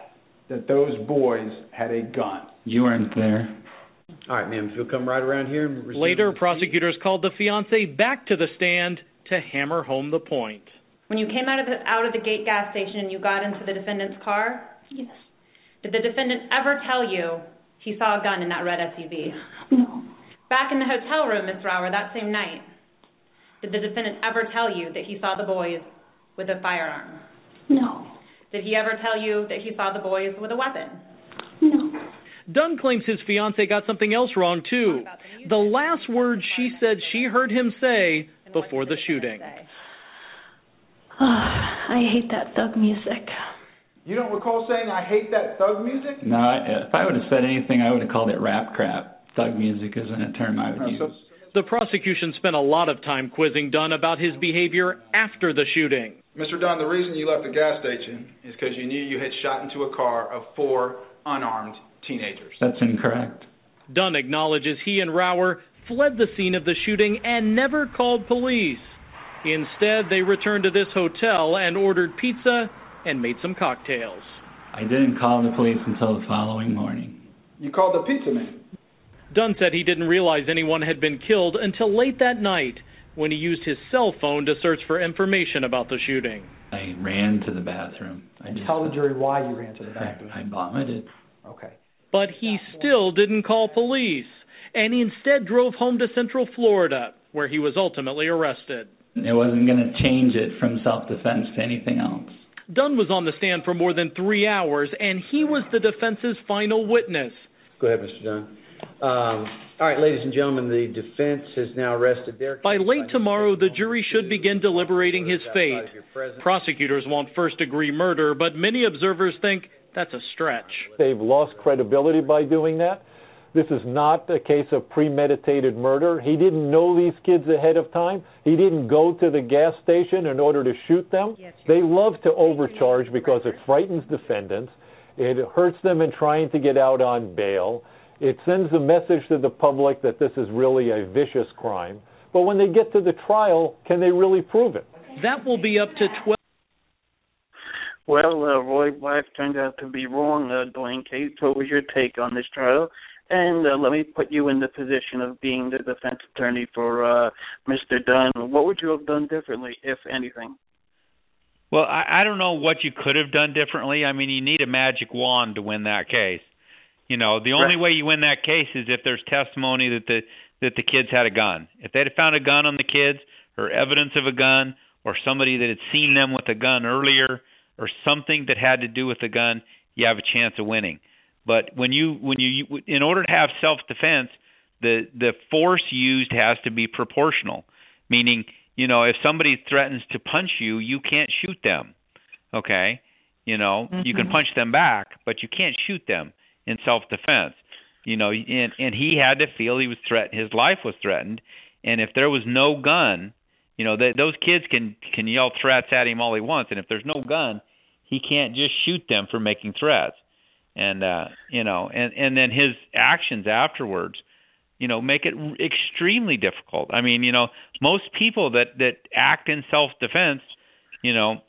Speaker 21: that those boys had a gun.
Speaker 17: You weren't there.
Speaker 23: All right, ma'am, if you'll come right around here. And
Speaker 18: Later, prosecutors called the fiance back to the stand to hammer home the point.
Speaker 20: When you came out of the out of the gate gas station and you got into the defendant's car,
Speaker 24: yes.
Speaker 20: Did the defendant ever tell you he saw a gun in that red SUV?
Speaker 24: No.
Speaker 20: Back in the hotel room, Miss Rouer, that same night, did the defendant ever tell you that he saw the boys with a firearm?
Speaker 24: No.
Speaker 20: Did he ever tell you that he saw the boys with a weapon?
Speaker 24: No.
Speaker 18: Dunn claims his fiance got something else wrong too. The last words she said she heard him say before the shooting.
Speaker 24: Oh, I hate that thug music.
Speaker 21: You don't recall saying I hate that thug music?
Speaker 17: No, I, if I would have said anything, I would have called it rap crap. Thug music isn't a term I would oh,
Speaker 21: No,
Speaker 17: use.
Speaker 21: so-
Speaker 18: The prosecution spent a lot of time quizzing Dunn about his behavior after the shooting.
Speaker 21: Mr. Dunn, the reason you left the gas station is because you knew you had shot into a car of four unarmed teenagers.
Speaker 17: That's incorrect.
Speaker 18: Dunn acknowledges he and Rouer fled the scene of the shooting and never called police. Instead, they returned to this hotel and ordered pizza and made some cocktails.
Speaker 17: I didn't call the police until the following morning.
Speaker 21: You called the pizza man.
Speaker 18: Dunn said he didn't realize anyone had been killed until late that night when he used his cell phone to search for information about the shooting.
Speaker 17: I ran to the bathroom. I just,
Speaker 19: Tell the jury why you ran to the bathroom.
Speaker 17: I vomited.
Speaker 19: Okay.
Speaker 18: But he still didn't call police and he instead drove home to Central Florida, where he was ultimately arrested.
Speaker 17: It wasn't going to change it from self-defense to anything else.
Speaker 18: Dunn was on the stand for more than three hours, and he was the defense's final witness.
Speaker 23: Go ahead, Mr. Dunn. Um, all right, ladies and gentlemen, the defense has now arrested Derek.
Speaker 18: By late tomorrow, the jury should begin deliberating his fate. Prosecutors want first degree murder, but many observers think that's a stretch.
Speaker 22: They've lost credibility by doing that. This is not a case of premeditated murder. He didn't know these kids ahead of time. He didn't go to the gas station in order to shoot them. They love to overcharge because it frightens defendants. It hurts them in trying to get out on bail. It sends a message to the public that this is really a vicious crime. But when they get to the trial, can they really prove it?
Speaker 18: That will be up to 12.
Speaker 2: Well, uh, Roy Black turned out to be wrong, uh, Dwane Cates. What was your take on this trial? And uh, let me put you in the position of being the defense attorney for uh, Mr. Dunn. What would you have done differently, if anything?
Speaker 4: Well, I, I don't know what you could have done differently. I mean, you need a magic wand to win that case. You know, the only
Speaker 2: Right.
Speaker 4: way you win that case is if there's testimony that the that the kids had a gun. If they'd found a gun on the kids, or evidence of a gun, or somebody that had seen them with a gun earlier, or something that had to do with the gun, you have a chance of winning. But when you when you in order to have self defense, the the force used has to be proportional. Meaning, you know, if somebody threatens to punch you, you can't shoot them. Okay? You know, you can
Speaker 25: Mhm.
Speaker 4: punch them back, but you can't shoot them in self defense. You know, and and he had to feel he was threatened his life was threatened and if there was no gun, you know, that those kids can can yell threats at him all he wants and if there's no gun, he can't just shoot them for making threats. And uh, you know, and and then his actions afterwards you know make it extremely difficult. I mean you know most people that that act in self defense you know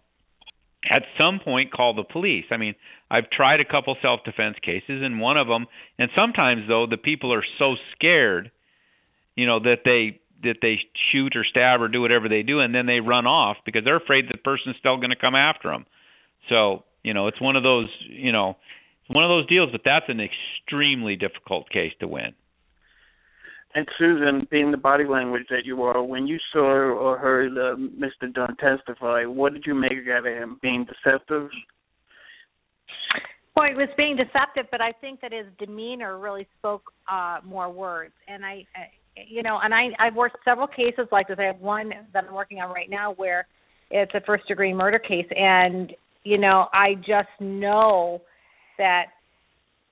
Speaker 4: at some point call the police. I mean i've tried a couple self defense cases and one of them and sometimes though the people are so scared you know that they that they shoot or stab or do whatever they do and then they run off because they're afraid the person's still going to come after them so you know it's one of those you know one of those deals but that's an extremely difficult case to win
Speaker 2: And Susan, being the body language that you are, when you saw or heard uh, Mr. Dunn testify, what did you make out of him? Being deceptive?
Speaker 3: Well, he was being deceptive, but I think that his demeanor really spoke uh more words. And I, I you know, and I I've worked several cases like this. I have one that I'm working on right now where it's a first degree murder case and you know, I just know that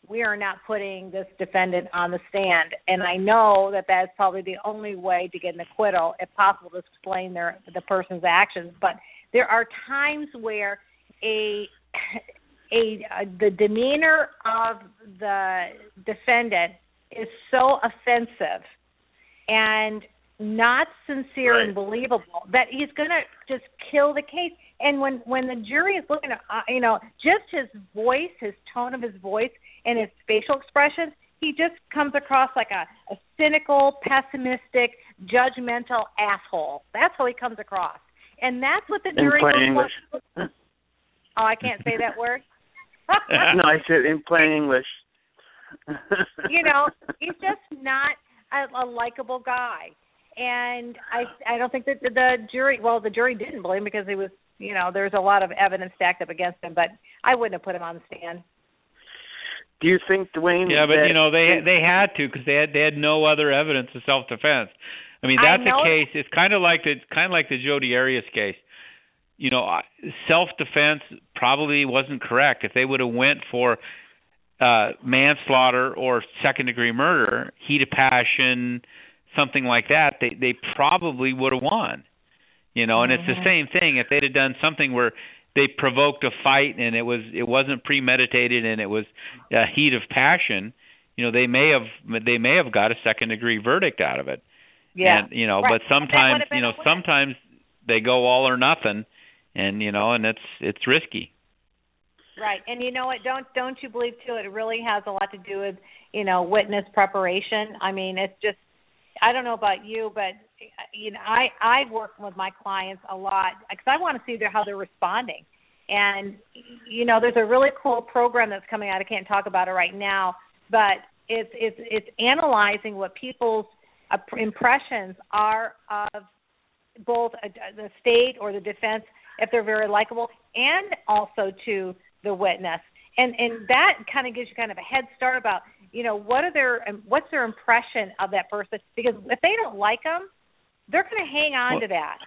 Speaker 3: we are not putting this defendant on the stand. And I know that that's probably the only way to get an acquittal if possible to explain their the person's actions. But there are times where a a uh, the demeanor of the defendant is so offensive. And not sincere and believable that he's going to just kill the case and when when the jury is looking at uh, you know just his voice his tone of his voice and his facial expressions he just comes across like a, a cynical pessimistic judgmental asshole that's how he comes across and that's what the
Speaker 2: In
Speaker 3: jury
Speaker 2: plain
Speaker 3: goes
Speaker 2: English.
Speaker 3: oh i can't say that word
Speaker 2: no, I said in plain English.
Speaker 3: you know, he's just not a, a likable guy. And I I don't think that the, the jury well the jury didn't believe him because he was you know there's a lot of evidence stacked up against him but I wouldn't have put him on the stand.
Speaker 2: Do you think, Dwane?
Speaker 4: Yeah, but
Speaker 2: that,
Speaker 4: you know they they had to because they had they had no other evidence of self defense. I mean that's
Speaker 3: know-
Speaker 4: a case. It's kind of like the kind of like the Jodi Arias case. You know, self defense probably wasn't correct. If they would have went for uh manslaughter or second degree murder, heat of passion, something like that, they they probably would have won. You know, and it's the mm-hmm. same thing if they'd have done something where they provoked a fight and it was it wasn't premeditated and it was a heat of passion, you know, they may have they may have got a second degree verdict out of it.
Speaker 3: Yeah.
Speaker 4: And you know,
Speaker 3: Right.
Speaker 4: but sometimes, you know, sometimes they go all or nothing and you know, and it's it's risky.
Speaker 3: Right, and you know what? Don't don't you believe too? It really has a lot to do with you know witness preparation. I mean, it's just I don't know about you, but you know I I work with my clients a lot because I want to see their, how they're responding. And you know, there's a really cool program that's coming out. I can't talk about it right now, but it's it's it's analyzing what people's impressions are of both uh, the state or the defense if they're very likable, and also to the witness. And and that kind of gives you kind of a head start about you know what are their um, what's their impression of that person because if they don't like them, they're going to hang on
Speaker 4: Well-
Speaker 3: to that.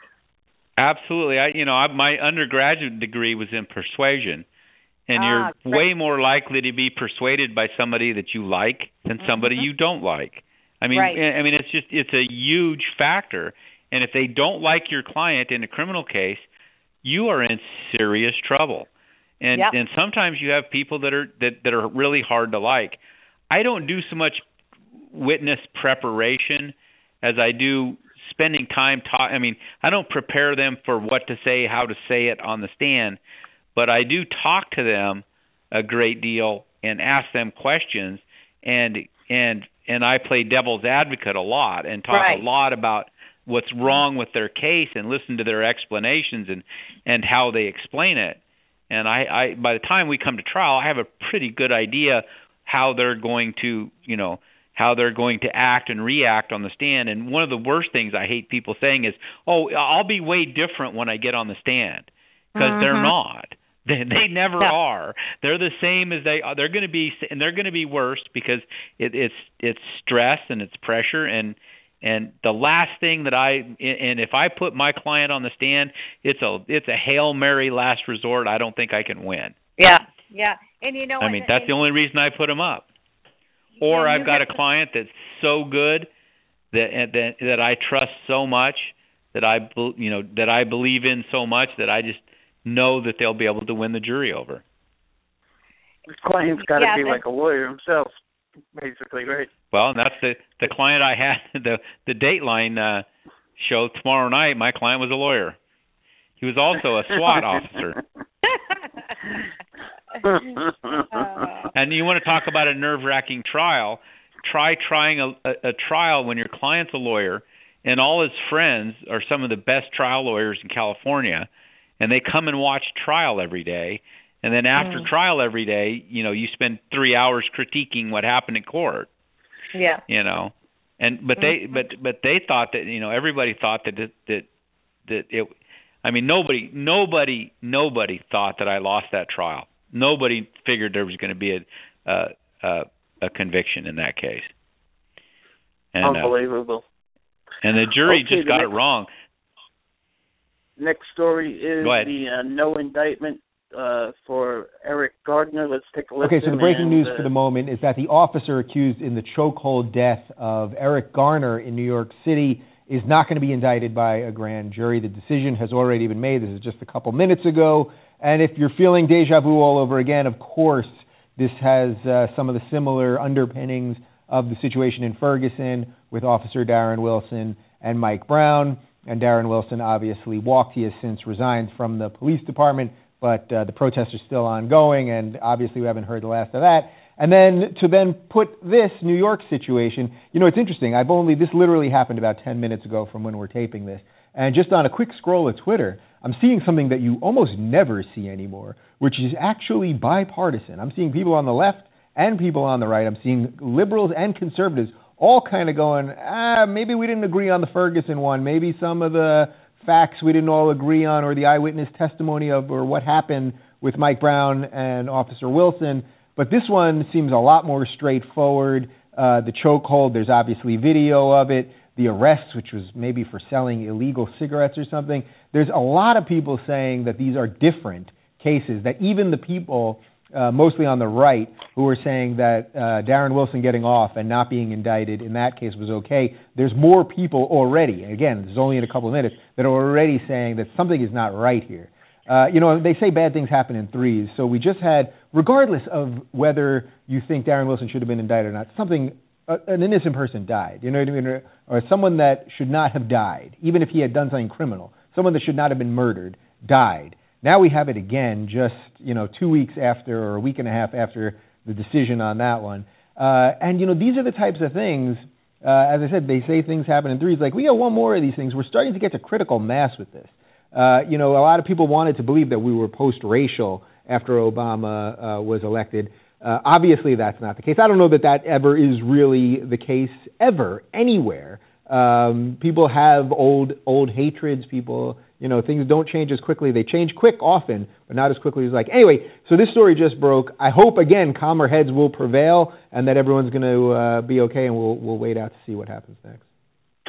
Speaker 4: Absolutely. I you know, I, my undergraduate degree was in persuasion. And
Speaker 3: Ah,
Speaker 4: you're
Speaker 3: great.
Speaker 4: way more likely to be persuaded by somebody that you like than somebody you don't like. I mean
Speaker 3: Mm-hmm. Right.
Speaker 4: I mean it's just it's a huge factor. And if they don't like your client in a criminal case, you are in serious trouble. And
Speaker 3: Yep.
Speaker 4: and sometimes you have people that are that that are really hard to like. I don't do so much witness preparation as I do spending time talk I mean, I don't prepare them for what to say, how to say it on the stand, but I do talk to them a great deal and ask them questions and and and I play devil's advocate a lot and talk
Speaker 3: Right.
Speaker 4: a lot about what's wrong with their case and listen to their explanations and and how they explain it. And I I by the time we come to trial, I have a pretty good idea how they're going to, you know, how they're going to act and react on the stand. And one of the worst things I hate people saying is, "Oh, I'll be way different when I get on the stand." Because they're
Speaker 3: Mhm.
Speaker 4: not. They they never
Speaker 3: No.
Speaker 4: are. They're the same as they are. They're going to be and they're going to be worse because it, it's it's stress and it's pressure and and the last thing that I and if I put my client on the stand, it's a it's a hail mary last resort. I don't think I can win.
Speaker 3: Yeah, yeah. And you know,
Speaker 4: I mean,
Speaker 3: and-
Speaker 4: that's
Speaker 3: and-
Speaker 4: the only reason I put them up. Or I've got a
Speaker 3: to-
Speaker 4: client that's so good that that that I trust so much that I bel- you know that I believe in so much that I just know that they'll be able to win the jury over.
Speaker 2: This client's got to
Speaker 3: Yeah,
Speaker 2: be
Speaker 3: but-
Speaker 2: like a lawyer himself, basically, right?
Speaker 4: Well, and that's the the client I had the the Dateline uh show tomorrow night. My client was a lawyer. He was also a SWAT officer. And you want to talk about a nerve-wracking trial? Try trying a, a, a trial when your client's a lawyer, and all his friends are some of the best trial lawyers in California, and they come and watch trial every day. And then after
Speaker 3: Mm.
Speaker 4: trial every day, you know, you spend three hours critiquing what happened in court
Speaker 3: yeah.
Speaker 4: you know and but they
Speaker 3: Mhm.
Speaker 4: but but they thought that you know everybody thought that it, that that it i mean nobody nobody nobody thought that i lost that trial nobody figured there was going to be a uh uh a conviction in that case and uh,
Speaker 2: Unbelievable.
Speaker 4: and the jury
Speaker 2: Okay,
Speaker 4: just
Speaker 2: the
Speaker 4: got it wrong
Speaker 2: Next story is the uh, no indictment uh, for Eric Gardner. Let's take a listen.
Speaker 26: Okay, so the breaking
Speaker 2: and,
Speaker 26: news
Speaker 2: uh,
Speaker 26: for the moment is that the officer accused in the chokehold death of Eric Garner in New York City is not going to be indicted by a grand jury. The decision has already been made. This is just a couple minutes ago. And if you're feeling deja vu all over again, of course, this has uh, some of the similar underpinnings of the situation in Ferguson with Officer Darren Wilson and Mike Brown. And Darren Wilson obviously walked. He has since resigned from the police department, but uh, the protests are still ongoing, and obviously we haven't heard the last of that. And then to then put this New York situation, you know, it's interesting. I've only this literally happened about 10 minutes ago from when we're taping this, and just on a quick scroll of Twitter, I'm seeing something that you almost never see anymore, which is actually bipartisan. I'm seeing people on the left and people on the right. I'm seeing liberals and conservatives all kind of going, ah, maybe we didn't agree on the Ferguson one. Maybe some of the facts we didn't all agree on, or the eyewitness testimony of, or what happened with Mike Brown and Officer Wilson. But this one seems a lot more straightforward. Uh, the chokehold, there's obviously video of it. The arrest, which was maybe for selling illegal cigarettes or something. There's a lot of people saying that these are different cases, that even the people, uh, mostly on the right, who are saying that uh, Darren Wilson getting off and not being indicted in that case was okay, there's more people already, again, this is only in a couple of minutes, that are already saying that something is not right here. Uh, you know, they say bad things happen in threes. So we just had, regardless of whether you think Darren Wilson should have been indicted or not, something, an innocent person died. You know what I mean? Or, or someone that should not have died, even if he had done something criminal. Someone that should not have been murdered died. Now we have it again, just you know, two weeks after or a week and a half after the decision on that one. Uh, and you know, these are the types of things. Uh, as I said, they say things happen in threes. Like we got one more of these things. We're starting to get to critical mass with this. Uh, you know, a lot of people wanted to believe that we were post-racial after Obama uh, was elected. Uh, obviously, that's not the case. I don't know that that ever is really the case ever anywhere. Um, people have old old hatreds. People, you know, things don't change as quickly. They change quick often, but not as quickly as like. Anyway, so this story just broke. I hope again calmer heads will prevail and that everyone's going to uh, be okay, and we'll we'll wait out to see what happens next.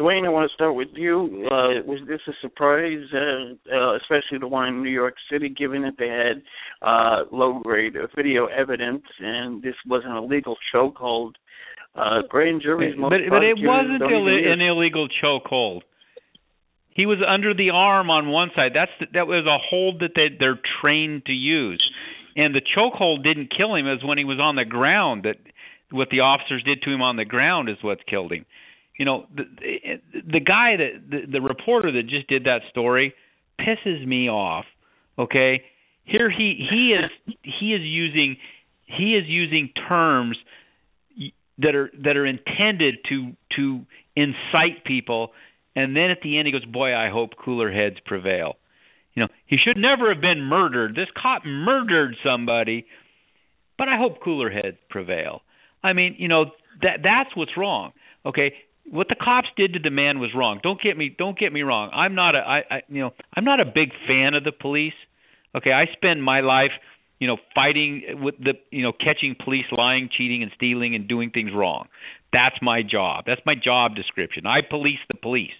Speaker 2: Dwane, I want to start with you. Uh, was this a surprise, uh, uh, especially the one in New York City, given that they had uh, low-grade video evidence and this was an illegal chokehold? Uh, grand jury's
Speaker 4: but, but it wasn't Ill- an illegal chokehold. He was under the arm on one side. That's the, that was a hold that they, they're trained to use, and the chokehold didn't kill him. As when he was on the ground. That what the officers did to him on the ground is what's killed him you know the the guy that the, the reporter that just did that story pisses me off okay? Here he he is he is using he is using terms that are that are intended to to incite people and then at the end he goes boy i hope cooler heads prevail. You know he should never have been murdered. This cop murdered somebody but i hope cooler heads prevail. I mean you know that that's what's wrong okay what the cops did to the man was wrong. Don't get me don't get me wrong. I'm not a I, I you know I'm not a big fan of the police. Okay, I spend my life you know fighting with the you know catching police lying, cheating, and stealing and doing things wrong. That's my job. That's my job description. I police the police.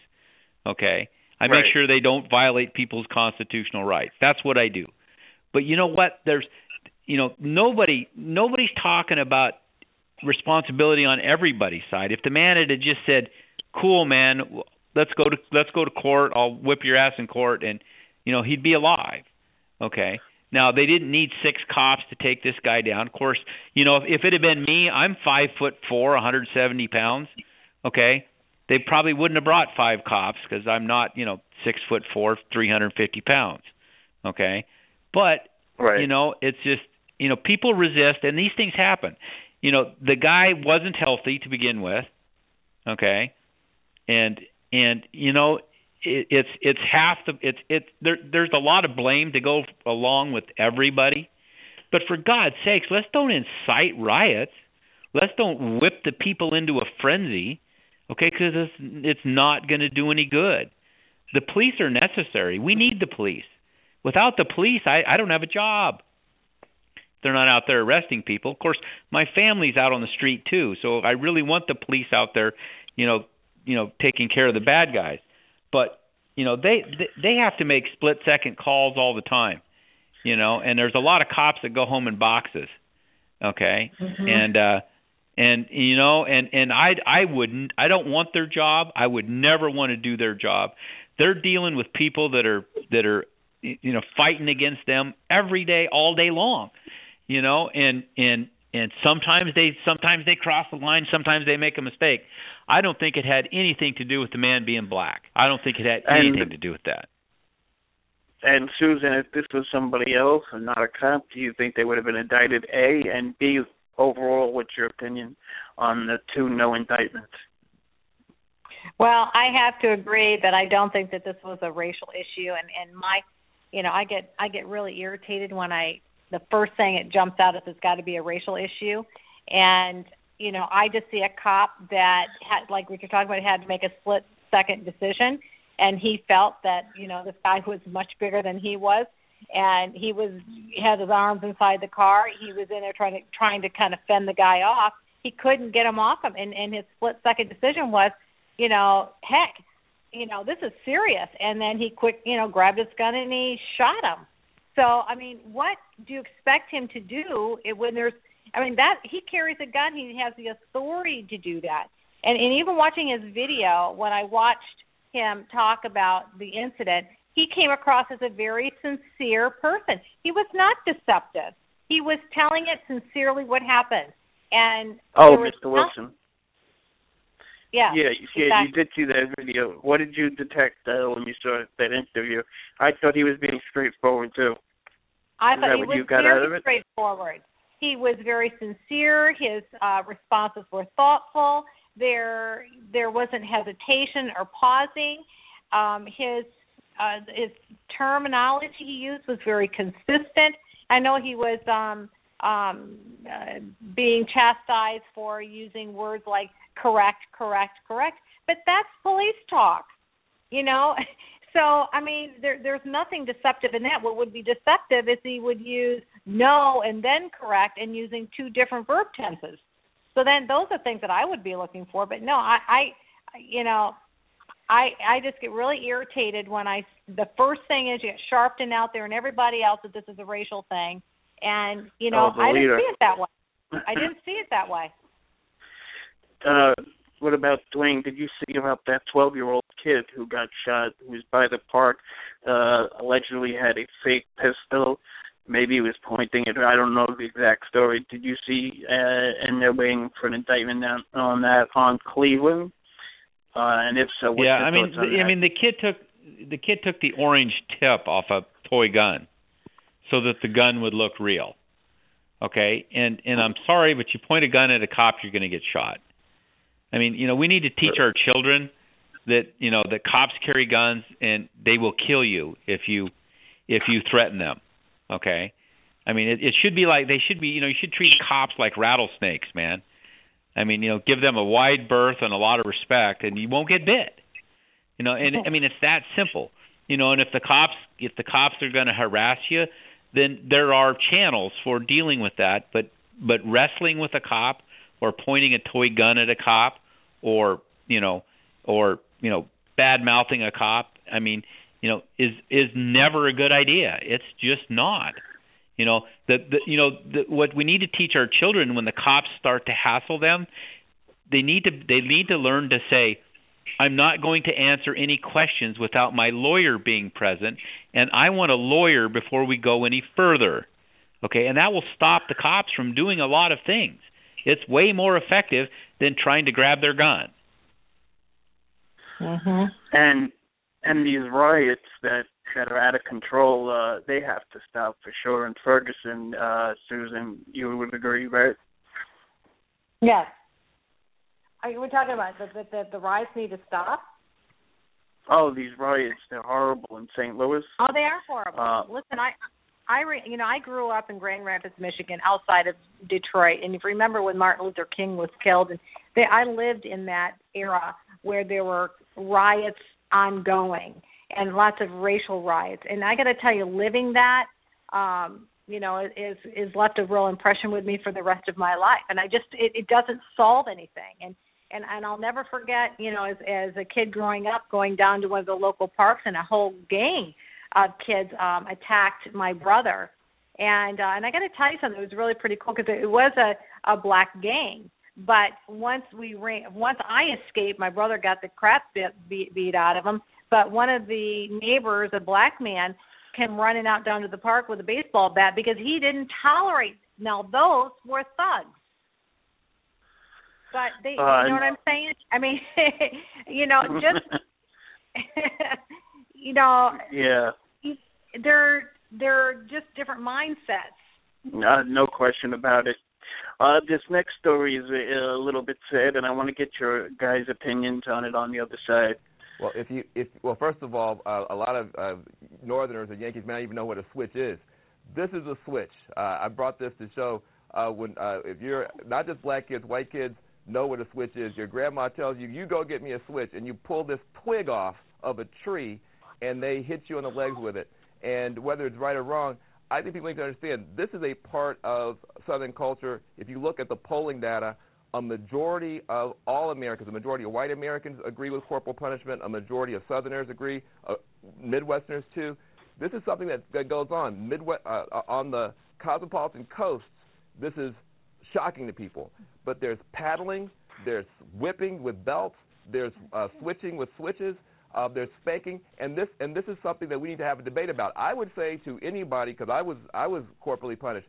Speaker 4: Okay, I
Speaker 2: right.
Speaker 4: make sure they don't violate people's constitutional rights. That's what I do. But you know what? There's you know nobody nobody's talking about responsibility on everybody's side. If the man had just said, "Cool, man, let's go to let's go to court. I'll whip your ass in court," and you know he'd be alive. Okay. Now they didn't need six cops to take this guy down. Of course, you know if, if it had been me, I'm five foot four, 170 pounds. Okay, they probably wouldn't have brought five cops because I'm not, you know, six foot four, 350 pounds. Okay, but
Speaker 2: right.
Speaker 4: you know it's just you know people resist and these things happen you know the guy wasn't healthy to begin with okay? And and you know it, it's it's half the it's it there there's a lot of blame to go along with everybody. But for god's sakes let's don't incite riots. Let's don't whip the people into a frenzy okay? Because it's it's not going to do any good. The police are necessary. We need the police. Without the police i i don't have a job they're not out there arresting people. Of course, my family's out on the street too, so I really want the police out there, you know, you know, taking care of the bad guys. But you know, they they have to make split second calls all the time, you know, and there's a lot of cops that go home in boxes. Okay,
Speaker 2: mm-hmm.
Speaker 4: and uh and you know and and i i wouldn't i don't want their job i would never want to do their job they're dealing with people that are that are you know fighting against them every day all day long you know, and and and sometimes they sometimes they cross the line, sometimes they make a mistake. I don't think it had anything to do with the man being black. I don't think it had anything
Speaker 2: and,
Speaker 4: to do with that.
Speaker 2: And Susan, if this was somebody else and not a cop, do you think they would have been indicted? A and B. Overall, what's your opinion on the two no indictments?
Speaker 3: Well, I have to agree that I don't think that this was a racial issue, and and my, you know, I get I get really irritated when I the first thing it jumps out is it's got to be a racial issue, and you know I just see a cop that had like what you're talking about had to make a split second decision, and he felt that you know this guy was much bigger than he was, and he was he had his arms inside the car. He was in there trying to trying to kind of fend the guy off. He couldn't get him off him, and and his split second decision was, you know, heck, you know, this is serious. And then he quick, you know, grabbed his gun and he shot him. So I mean, what do you expect him to do when there's? I mean, that he carries a gun. He has the authority to do that. And and even watching his video, when I watched him talk about the incident, he came across as a very sincere person. He was not deceptive. He was telling it sincerely what happened. And
Speaker 2: oh,
Speaker 3: Mr.
Speaker 2: Wilson.
Speaker 3: Yeah.
Speaker 2: Yeah, yeah, you did see that video. What did you detect uh, when you saw that interview? I thought he was being straightforward too.
Speaker 3: I
Speaker 2: Is
Speaker 3: thought he was
Speaker 2: you got
Speaker 3: very straightforward. He was very sincere. His uh, responses were thoughtful. There, there wasn't hesitation or pausing. Um, his uh, his terminology he used was very consistent. I know he was um, um, uh, being chastised for using words like correct, correct, correct, but that's police talk, you know. So I mean, there, there's nothing deceptive in that. What would be deceptive is he would use no and then correct, and using two different verb tenses. So then those are things that I would be looking for. But no, I, I you know, I I just get really irritated when I the first thing is you get Sharpton out there and everybody else that this is a racial thing, and you know
Speaker 2: Oh,
Speaker 3: I didn't see it that way. I didn't see it that way.
Speaker 2: Uh, what about Dwane? Did you see about that 12-year-old kid who got shot? Who was by the park? Uh, allegedly had a fake pistol. Maybe he was pointing it. I don't know the exact story. Did you see? Uh, and they're waiting for an indictment on, on that on Cleveland. Uh, and if so, what's
Speaker 4: yeah, I mean, the, I mean, the kid took the kid took the orange tip off a toy gun, so that the gun would look real. Okay, and and I'm sorry, but you point a gun at a cop, you're going to get shot. I mean, you know, we need to teach our children that you know that cops carry guns and they will kill you if you if you threaten them. Okay, I mean, it, it should be like they should be. You know, you should treat cops like rattlesnakes, man. I mean, you know, give them a wide berth and a lot of respect, and you won't get bit. You know, and I mean, it's that simple. You know, and if the cops if the cops are going to harass you, then there are channels for dealing with that. But but wrestling with a cop or pointing a toy gun at a cop or you know or you know bad mouthing a cop, I mean, you know, is is never a good idea. It's just not. You know, the, the you know the, what we need to teach our children when the cops start to hassle them, they need to they need to learn to say, I'm not going to answer any questions without my lawyer being present, and I want a lawyer before we go any further. Okay, and that will stop the cops from doing a lot of things. It's way more effective than trying to grab their gun.
Speaker 3: Mm-hmm.
Speaker 2: and and these riots that that are out of control, uh, they have to stop for sure. In Ferguson, uh, Susan, you would agree, right?
Speaker 3: Yes. Are you we're talking about that the, the, the riots need to stop?
Speaker 2: Oh, these riots, they're horrible in St. Louis.
Speaker 3: Oh, they are horrible.
Speaker 2: Uh,
Speaker 3: Listen, I, I, re, you know, I grew up in Grand Rapids, Michigan, outside of Detroit, and if you remember when Martin Luther King was killed, and they, I lived in that era where there were riots ongoing and lots of racial riots, and I got to tell you, living that, um, you know, is is left a real impression with me for the rest of my life, and I just it, it doesn't solve anything, and and and I'll never forget, you know, as as a kid growing up, going down to one of the local parks, and a whole gang of kids um attacked my brother, and uh, and I got to tell you something, it was really pretty cool because it was a a black gang. But once we ran, once I escaped, my brother got the crap bit, beat, beat out of him. But one of the neighbors, a black man, came running out down to the park with a baseball bat because he didn't tolerate. Now those were thugs. But they,
Speaker 2: Uh,
Speaker 3: you know what I'm saying? I mean, you know, just you know,
Speaker 2: Yeah,
Speaker 3: they're they're just different mindsets.
Speaker 2: uh, no question about it. Uh, this next story is a, a little bit sad, and I want to get your guys' opinions on it on the other side.
Speaker 27: Well, if you if well, first of all, uh, a lot of uh, Northerners and Yankees may not even know what a switch is. This is a switch. Uh, I brought this to show uh, when uh, if you're not just black kids, white kids know what a switch is. Your grandma tells you, "You go get me a switch," and you pull this twig off of a tree, and they hit you in the legs with it. And whether it's right or wrong, I think people need to understand this is a part of Southern culture. If you look at the polling data, a majority of all Americans, a majority of white Americans agree with corporal punishment. A majority of Southerners agree, uh, Midwesterners too. This is something that, that goes on Midwest uh, uh, on the cosmopolitan coasts. This is shocking to people. But there's paddling, there's whipping with belts, there's uh, switching with switches. Uh, there's spanking, and this and this is something that we need to have a debate about. I would say to anybody, because I was I was corporally punished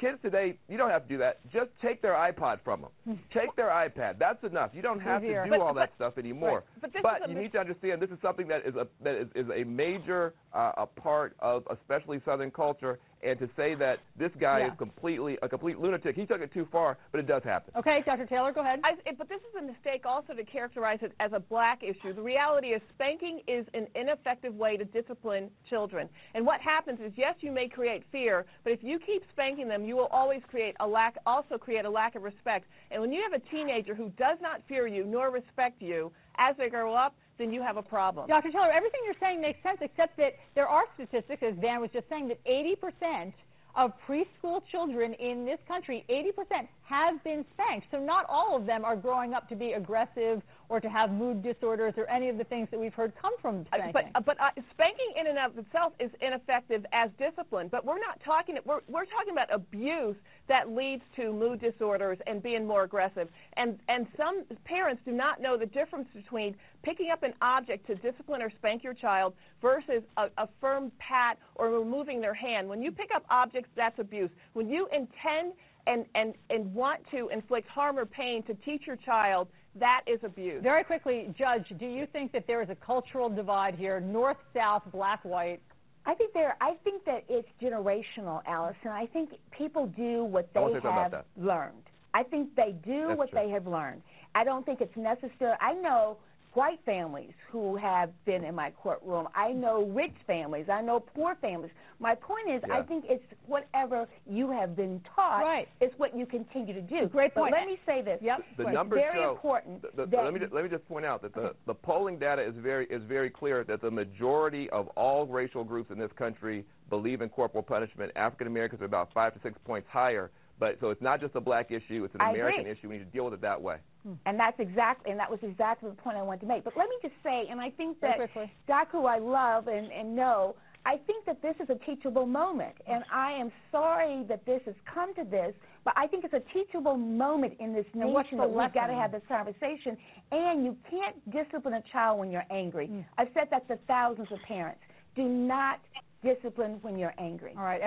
Speaker 27: kids today, you don't have to do that. Just take their iPod from them.
Speaker 28: Hmm.
Speaker 27: take their iPad. That's enough. You don't have
Speaker 28: Easier.
Speaker 27: to do
Speaker 28: But-
Speaker 27: all
Speaker 28: but-
Speaker 27: that stuff anymore.
Speaker 28: right. But a
Speaker 27: you need to understand this is something that is a that is, is a major uh, a part of especially Southern culture. And to say that this guy
Speaker 28: Yeah.
Speaker 27: is completely a complete lunatic, he took it too far. But it does happen.
Speaker 28: Okay, Dr. Taylor, go ahead.
Speaker 29: I, it- but this is a mistake also to characterize it as a black issue. The reality is spanking is an ineffective way to discipline children. And what happens is, yes, you may create fear, but if you keep spanking them, you will always create a lack, also create a lack of respect. And when you have a teenager who does not fear you nor respect you as they grow up, then you have a problem.
Speaker 28: Dr. Taylor, everything you're saying makes sense, except that there are statistics, as Dan was just saying, that 80% of preschool children in this country, 80% have been spanked. So not all of them are growing up to be aggressive or to have mood disorders or any of the things that we've heard come from
Speaker 29: Uh,
Speaker 28: spanking.
Speaker 29: But uh, but uh, spanking in and of itself is ineffective as discipline. But we're not talking we're we're talking about abuse that leads to mood disorders and being more aggressive. And and some parents do not know the difference between picking up an object to discipline or spank your child versus a, a firm pat or removing their hand. When you pick up objects, that's abuse. When you intend and, and, and want to inflict harm or pain to teach your child, that is abuse.
Speaker 28: Very quickly, Judge, do you think that there is a cultural divide here, north, south, black, white?
Speaker 25: I think there. I think that it's generational, Allison. I think people do what they
Speaker 27: wanna say something
Speaker 25: have learned. I think they do
Speaker 27: That's
Speaker 25: what
Speaker 27: true.
Speaker 25: they have learned. I don't think it's necessary. I know white families who have been in my courtroom. I know rich families. I know poor families. My point is, I think it's whatever you have been taught
Speaker 28: Right.
Speaker 25: is what you continue to do.
Speaker 28: Great point.
Speaker 25: But let me say this.
Speaker 28: Yep.
Speaker 27: the
Speaker 25: it's
Speaker 27: numbers
Speaker 25: very
Speaker 27: show.
Speaker 25: important
Speaker 27: the- the- let me just, let me just point out that the, the polling data is very is very clear that the majority of all racial groups in this country believe in corporal punishment. African Americans are about five to six points higher. But so it's not just a black issue; it's an
Speaker 25: I
Speaker 27: American
Speaker 25: agree.
Speaker 27: issue. We need to deal with it that way.
Speaker 25: And that's exactly, and that was exactly the point I wanted to make. But let me just say, and I think that
Speaker 28: Very quickly.
Speaker 25: Doc, who I love and, and know, I think that this is a teachable moment, and I am sorry that this has come to this, but I think it's a teachable moment in this
Speaker 28: And
Speaker 25: nation that we've got to have this conversation. And you can't discipline a child when you're angry.
Speaker 28: Mm.
Speaker 25: I've said that to thousands of parents. Do not discipline when you're angry.
Speaker 28: All right.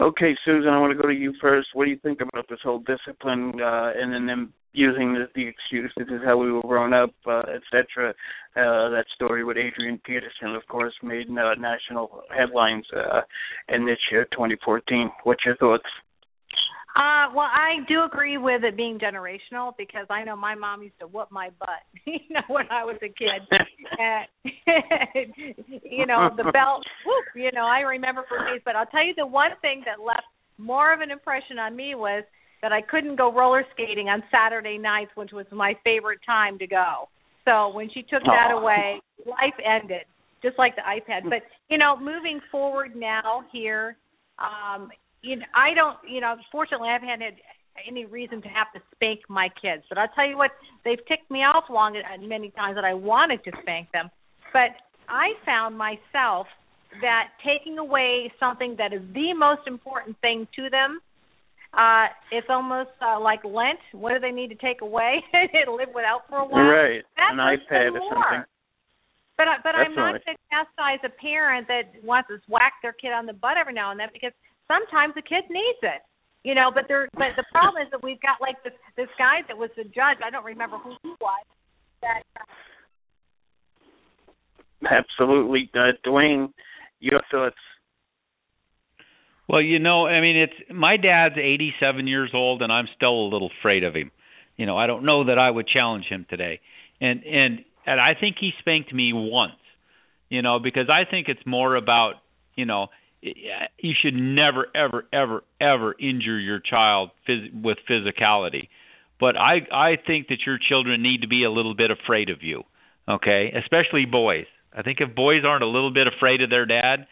Speaker 2: Okay, Susan, I want to go to you first. What do you think about this whole discipline uh, and then them using the, the excuse this is how we were grown up, uh, etc. Uh, that story with Adrian Peterson, of course, made uh, national headlines uh, in this year, 2014. What's your thoughts?
Speaker 3: Uh, well, I do agree with it being generational because I know my mom used to whoop my butt, you know, when I was a kid. and, you know, the belt, you know, I remember for days. But I'll tell you the one thing that left more of an impression on me was that I couldn't go roller skating on Saturday nights, which was my favorite time to go. So when she took that
Speaker 30: Aw.
Speaker 3: away, life ended, just like the iPad. But you know, moving forward now here, um, you know, I don't, you know, fortunately, I haven't had any reason to have to spank my kids. But I'll tell you what, they've ticked me off long uh, many times that I wanted to spank them. But I found myself that taking away something that is the most important thing to them, uh, it's almost uh, like Lent. What do they need to take away to live without for a while?
Speaker 2: Right,
Speaker 3: That
Speaker 2: an iPad or something.
Speaker 3: But I, but I'm not going to chastise a parent that wants to whack their kid on the butt every now and then because sometimes the kid needs it. You know, but there but the problem is that we've got like this this guy that was the judge, I don't remember who he was, that
Speaker 2: Absolutely. Uh, Dwane, your thoughts?
Speaker 4: Well, you know, I mean, it's my dad's 87 years old, and I'm still a little afraid of him. You know, I don't know that I would challenge him today, and and and I think he spanked me once. You know, because I think it's more about you know you should never ever ever ever injure your child phys- with physicality. But I I think that your children need to be a little bit afraid of you. Okay, especially boys. I think if boys aren't a little bit afraid of their dad,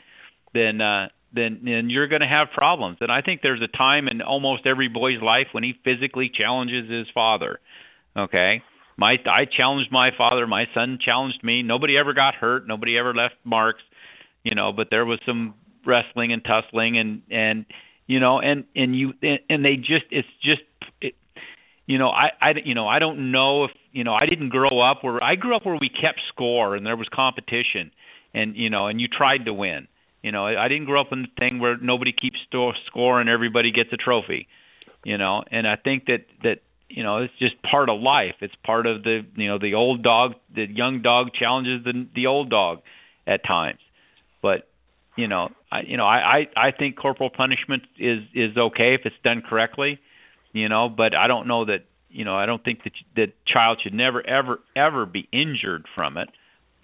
Speaker 4: then uh then then you're going to have problems. And I think there's a time in almost every boy's life when he physically challenges his father. Okay? My I challenged my father, my son challenged me. Nobody ever got hurt, nobody ever left marks, you know, but there was some wrestling and tussling and and you know and and you and they just it's just you know I I you know I don't know if you know I didn't grow up where I grew up where we kept score and there was competition and you know and you tried to win. You know I didn't grow up in the thing where nobody keeps score and everybody gets a trophy you know? And I think that that you know it's just part of life. It's part of the you know the old dog the young dog challenges the the old dog at times. But you know, I you know, I I I think corporal punishment is is okay if it's done correctly, you know, but I don't know that you know, I don't think that that child should never ever ever be injured from it,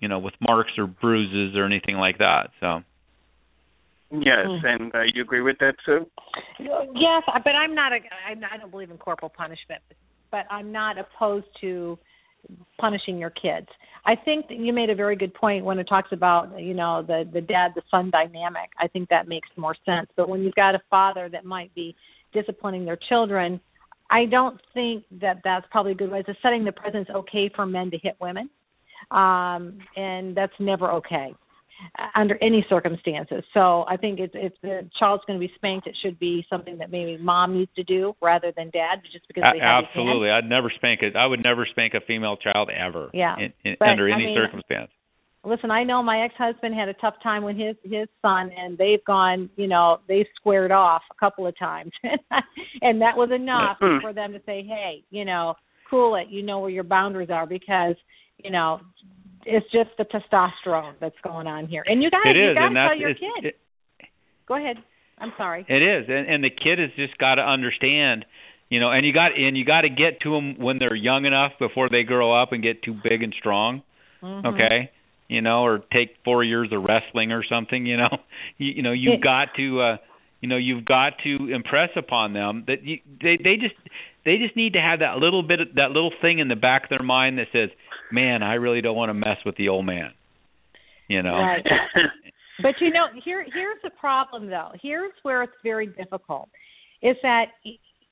Speaker 4: you know, with marks or bruises or anything like that. So
Speaker 2: Yes, and uh, you agree with that, Sue?
Speaker 3: Yes, but I'm not a. I'm, I don't believe in corporal punishment, but I'm not opposed to punishing your kids. I think that you made a very good point when it talks about you know the the dad the son dynamic. I think that makes more sense. But when you've got a father that might be disciplining their children, I don't think that that's probably a good way. It's setting the precedence okay for men to hit women, um, and that's never okay under any circumstances. So I think it's if the child's going to be spanked, it should be something that maybe mom needs to do rather than dad, just because they have
Speaker 4: absolutely. I'd never spank it. I would never spank a female child ever.
Speaker 3: Yeah,
Speaker 4: in, in,
Speaker 3: but,
Speaker 4: under
Speaker 3: I
Speaker 4: any
Speaker 3: mean,
Speaker 4: circumstance.
Speaker 3: Listen, I know my ex-husband had a tough time with his his son, and they've gone, you know, they've squared off a couple of times, and that was enough
Speaker 2: Mhm.
Speaker 3: for them to say, hey, you know, cool it. You know where your boundaries are because, you know, it's just the testosterone that's going on here, and you got
Speaker 4: It
Speaker 3: you
Speaker 4: is,
Speaker 3: got to tell your kid.
Speaker 4: it,
Speaker 3: Go ahead. I'm sorry.
Speaker 4: It is, and and the kid has just got to understand, you know, and you got and you got to get to them when they're young enough before they grow up and get too big and strong.
Speaker 3: Mhm.
Speaker 4: Okay, you know, or take four years of wrestling or something. You know, you, you know, you've got to, uh you know, you've got to impress upon them that you, they they just they just need to have that little bit of, that little thing in the back of their mind that says, "Man, I really don't want to mess with the old man." You know.
Speaker 3: Right. But you know, here here's the problem though. Here's where it's very difficult. Is that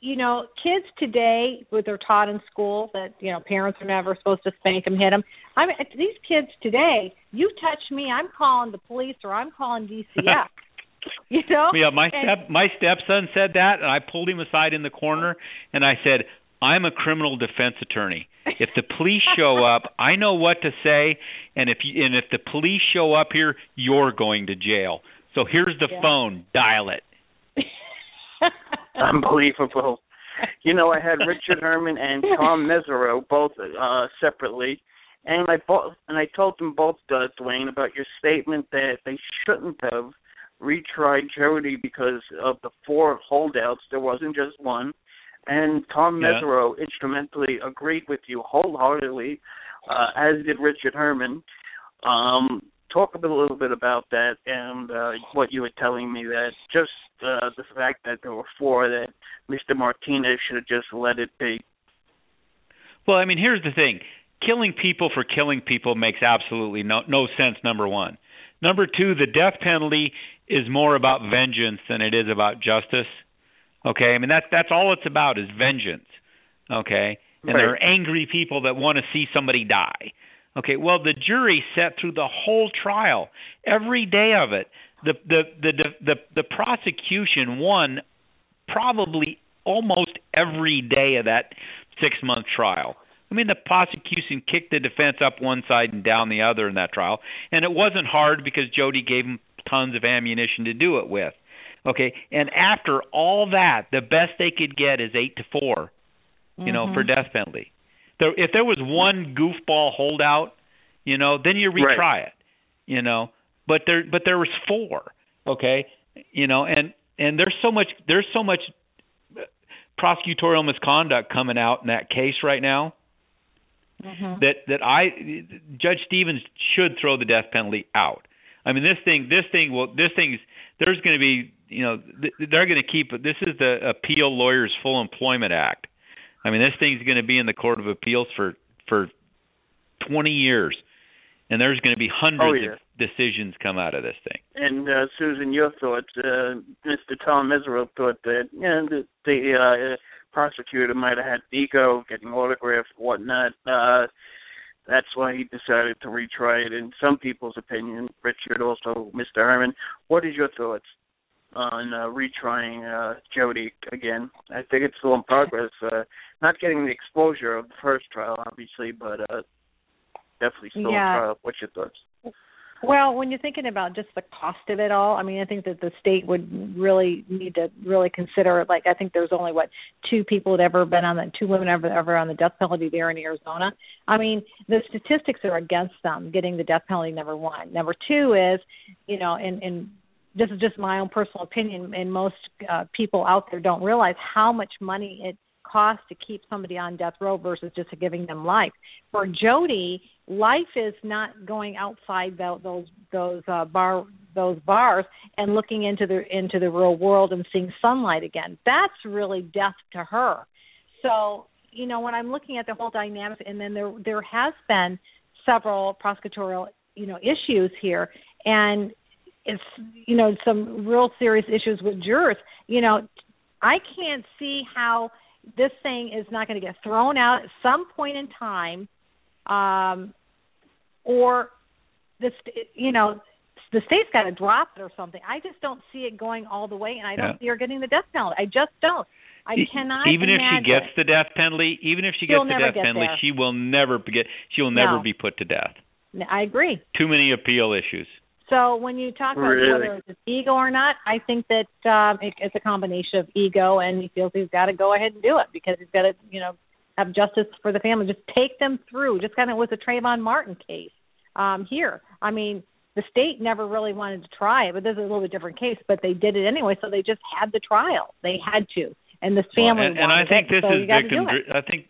Speaker 3: you know, kids today, what they're taught in school that you know parents are never supposed to spank them, hit them. I mean, these kids today, you touch me, I'm calling the police or I'm calling DCF. you know?
Speaker 4: Yeah, my
Speaker 3: And-
Speaker 4: step my stepson said that, and I pulled him aside in the corner, and I said, "I'm a criminal defense attorney. If the police show up, I know what to say, and if you, and if the police show up here, you're going to jail. So here's the
Speaker 2: Yeah.
Speaker 4: phone. Dial it."
Speaker 2: Unbelievable. You know, I had Richard Herman and Tom Mesereau both uh separately, and I both and I told them both, uh, Dwane, about your statement that they shouldn't have retried Jodi because of the four holdouts. There wasn't just one, and Tom
Speaker 31: Yeah.
Speaker 2: Mesereau instrumentally agreed with you wholeheartedly, uh, as did Richard Herman. Um, talk a little bit about that and uh, what you were telling me that just uh, the fact that there were four that Mr. Martinez should have just let it be.
Speaker 4: Well, I mean, here's the thing: killing people for killing people makes absolutely no no sense. Number one. Number two, the death penalty is more about vengeance than it is about justice. Okay, I mean that's that's all it's about is vengeance. Okay, and there are angry people that want to see somebody die. Okay, well the jury sat through the whole trial, every day of it. The the the the the, the prosecution won probably almost every day of that six month trial. I mean, the prosecution kicked the defense up one side and down the other in that trial, and it wasn't hard because Jodi gave them tons of ammunition to do it with. Okay, and after all that, the best they could get is eight to four, you know,
Speaker 31: Mhm.
Speaker 4: for death penalty. There, if there was one goofball holdout, you know, then you retry
Speaker 31: Right.
Speaker 4: it, you know. But there, but there was four, okay, you know, and and there's so much, there's so much uh, prosecutorial misconduct coming out in that case right now mm-hmm. that that I Judge Stephens should throw the death penalty out. I mean, this thing, this thing will, this thing's there's going to be, you know, th- they're going to keep. This is the Appeal Lawyers Full Employment Act. I mean, this thing's going to be in the Court of Appeals for for 20 years, and there's going to be hundreds
Speaker 2: Oh, yeah.
Speaker 4: of decisions come out of this thing.
Speaker 2: And uh, Susan, your thoughts? Uh, Mr. Tom Mesereau thought that you know, the, the uh, prosecutor might have had ego, getting autographs, whatnot. Uh, that's why he decided to retry it. In some people's opinion, Richard, also Mr. Herman. What is your thoughts on uh, retrying uh, Jodi again? I think it's still in progress. Uh, not getting the exposure of the first trial, obviously, but uh, definitely still
Speaker 3: Yeah.
Speaker 2: in trial. What's your thoughts?
Speaker 3: Well, when you're thinking about just the cost of it all, I mean, I think that the state would really need to really consider. Like, I think there's only what two people had ever been on the two women ever ever on the death penalty there in Arizona. I mean, the statistics are against them getting the death penalty. Number one. Number two is, you know, and and this is just my own personal opinion, and most uh, people out there don't realize how much money it costs to keep somebody on death row versus just giving them life. For Jodi, life is not going outside tho- those those uh, bar those bars and looking into the into the real world and seeing sunlight again. That's really death to her. So you know when I'm looking at the whole dynamic, and then there there has been several prosecutorial you know issues here, and it's you know some real serious issues with jurors. You know, I can't see how this thing is not going to get thrown out at some point in time, um, or this you know the state's got to drop it or something. I just don't see it going all the way, and I don't
Speaker 4: Yeah.
Speaker 3: see her getting the death penalty. I just don't. I cannot
Speaker 4: even if she gets the death penalty, even if she
Speaker 3: She'll
Speaker 4: gets the death
Speaker 3: get
Speaker 4: penalty,
Speaker 3: there.
Speaker 4: she will never get. She will never
Speaker 3: No.
Speaker 4: be put to death.
Speaker 3: I agree.
Speaker 4: Too many appeal issues.
Speaker 3: So when you talk about
Speaker 4: Really?
Speaker 3: whether it's ego or not, I think that um, it, it's a combination of ego, and he feels he's got to go ahead and do it because he's got to, you know, have justice for the family. Just take them through, just kind of with the Trayvon Martin case um, here. I mean, the state never really wanted to try it, but this is a little bit different case. But they did it anyway, so they just had the trial. They had to, and the
Speaker 4: Well,
Speaker 3: family
Speaker 4: and, and I think
Speaker 3: it,
Speaker 4: this
Speaker 3: so
Speaker 4: is victim.
Speaker 3: do it.
Speaker 4: Dri- I think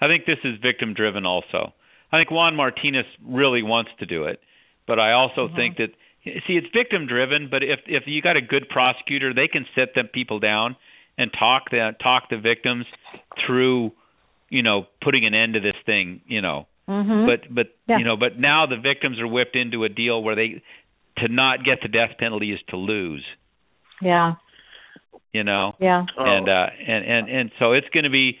Speaker 4: I think this is victim driven also. I think Juan Martinez really wants to do it, but I also
Speaker 3: Mm-hmm.
Speaker 4: think that see it's victim driven. But if if you got a good prosecutor, they can sit them people down and talk the talk the victims through, you know, putting an end to this thing. You know,
Speaker 3: Mhm.
Speaker 4: but but
Speaker 3: Yeah.
Speaker 4: you know, but now the victims are whipped into a deal where they to not get the death penalty is to lose.
Speaker 3: Yeah,
Speaker 4: You know.
Speaker 3: yeah.
Speaker 4: and uh and and and so it's going to be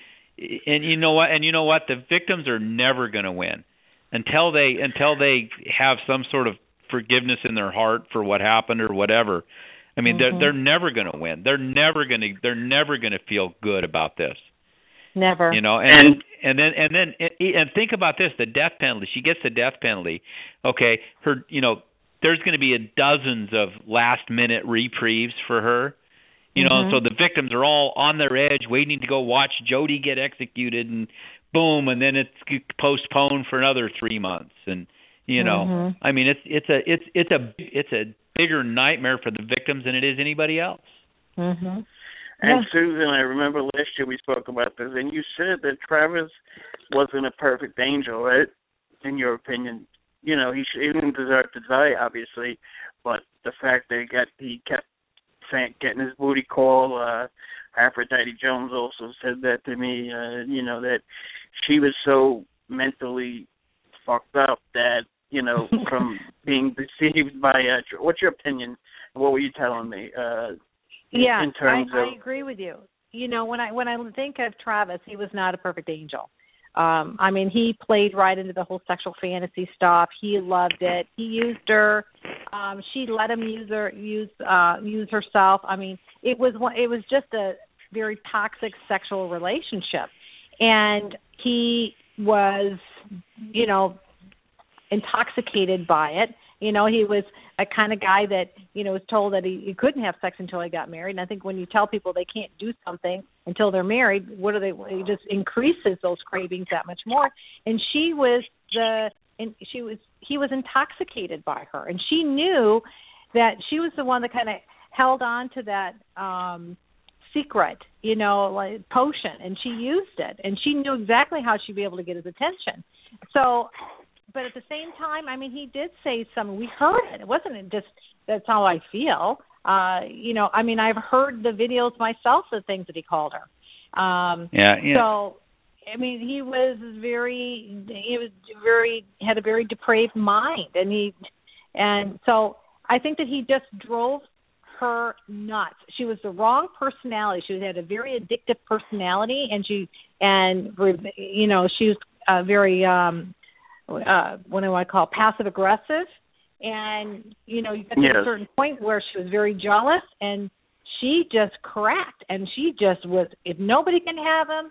Speaker 4: and you know what and you know what the victims are never going to win until they until they have some sort of forgiveness in their heart for what happened or whatever i mean
Speaker 3: Mhm.
Speaker 4: they're they're never going to win they're never going to they're never going to feel good about this
Speaker 3: Never.
Speaker 4: you know and and, and then and then and think about this the death penalty she gets the death penalty okay her you know there's going to be a dozens of last minute reprieves for her you know
Speaker 3: Mhm.
Speaker 4: so the victims are all on their edge waiting to go watch Jodi get executed and boom and then it's postponed for another 3 months and you know
Speaker 3: Mhm.
Speaker 4: i mean it's it's a it's it's a it's a bigger nightmare for the victims than it is anybody else
Speaker 3: Mhm.
Speaker 2: And
Speaker 3: Yeah.
Speaker 2: Susan, I remember last year we spoke about this, and you said that Travis wasn't a perfect angel, right? In your opinion, you know, he, sh- he didn't deserve to die, obviously, but the fact that he got he kept saying getting his booty call. Uh, Aphrodite Jones also said that to me. Uh, you know that she was so mentally fucked up that you know from being deceived by. Uh, tr- what's your opinion? What were you telling me? Uh,
Speaker 3: yeah
Speaker 2: in terms
Speaker 3: I,
Speaker 2: of
Speaker 3: I agree with you you know when i when i think of travis he was not a perfect angel um i mean he played right into the whole sexual fantasy stuff he loved it he used her um she let him use her use uh use herself i mean it was one it was just a very toxic sexual relationship and he was you know intoxicated by it. You know he was a kind of guy that you know was told that he, he couldn't have sex until he got married. And i think when you tell people they can't do something until they're married what do they it just increases those cravings that much more. And she was the and she was he was intoxicated by her. And she knew that she was the one that kind of held on to that um secret you know like potion and she used it and she knew exactly how she'd be able to get his attention so but at the same time, I mean, he did say some. We heard it. It wasn't just that's how I feel. Uh, you know, I mean, I've heard the videos myself. The things that he called her. Um,
Speaker 4: Yeah, yeah.
Speaker 3: So, I mean, he was very, he was very had a very depraved mind, and he, and so I think that he just drove her nuts. She was the wrong personality. She had a very addictive personality, and she, and you know, she was uh, very, um, uh, what do I call passive aggressive, and you know, you got to
Speaker 2: Yes.
Speaker 3: a certain point where she was very jealous, and she just cracked, and she just was. If nobody can have him,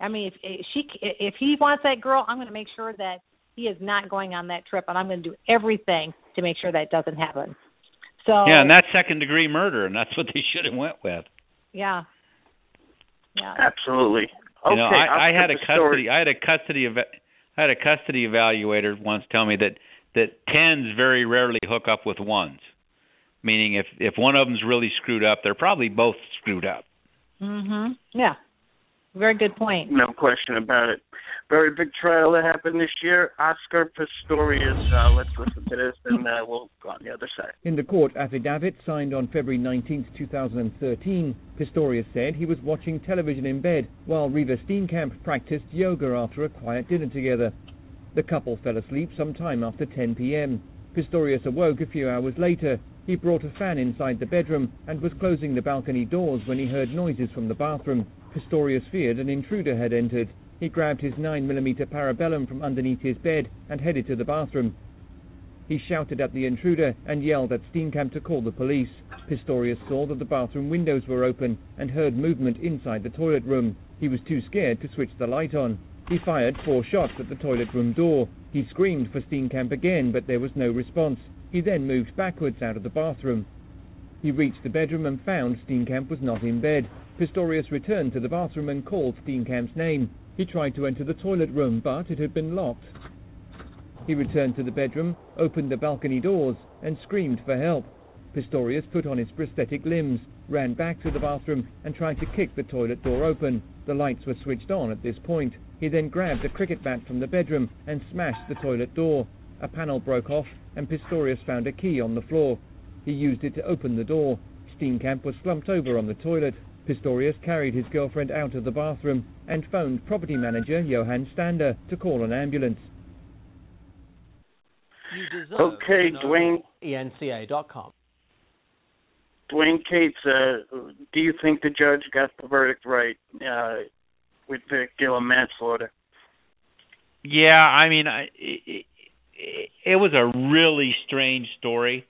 Speaker 3: I mean, if, if she if he wants that girl, I'm going to make sure that he is not going on that trip, and I'm going to do everything to make sure that doesn't happen. So
Speaker 4: yeah, and that's second degree murder, and that's what they should have went with.
Speaker 3: yeah, yeah,
Speaker 2: Absolutely.
Speaker 4: You know,
Speaker 2: Okay,
Speaker 4: I, I had a
Speaker 2: the story-
Speaker 4: custody. I had a custody of. I had a custody evaluator once tell me that that tens very rarely hook up with ones, meaning if if one of them's really screwed up, they're probably both screwed up.
Speaker 3: mhm, yeah. Very good point.
Speaker 2: No question about it. Very big trial that happened this year. Oscar Pistorius. Uh, let's listen to this, and uh, we'll go on the other side.
Speaker 31: In the court affidavit signed on February 19, 2013, Pistorius said he was watching television in bed while Reeva Steenkamp practiced yoga after a quiet dinner together. The couple fell asleep sometime after 10 p.m. Pistorius awoke a few hours later. He brought a fan inside the bedroom and was closing the balcony doors when he heard noises from the bathroom. Pistorius feared an intruder had entered. He grabbed his 9mm parabellum from underneath his bed and headed to the bathroom. He shouted at the intruder and yelled at Steenkamp to call the police. Pistorius saw that the bathroom windows were open and heard movement inside the toilet room. He was too scared to switch the light on. He fired four shots at the toilet room door. He screamed for Steenkamp again, but there was no response. He then moved backwards out of the bathroom. He reached the bedroom and found Steenkamp was not in bed. Pistorius returned to the bathroom and called Steenkamp's name. He tried to enter the toilet room, but it had been locked. He returned to the bedroom, opened the balcony doors, and screamed for help. Pistorius put on his prosthetic limbs, ran back to the bathroom, and tried to kick the toilet door open. The lights were switched on at this point. He then grabbed a cricket bat from the bedroom and smashed the toilet door. A panel broke off, and Pistorius found a key on the floor. He used it to open the door. Steenkamp was slumped over on the toilet. Pistorius carried his girlfriend out of the bathroom and phoned property manager Johan Stander to call an ambulance.
Speaker 2: Okay, Dwane.
Speaker 32: ENCA.com.
Speaker 2: Dwane Cates, uh, do you think the judge got the verdict right uh, with the Gillum manslaughter?
Speaker 4: Yeah, I mean, I, it, it, it was a really strange story,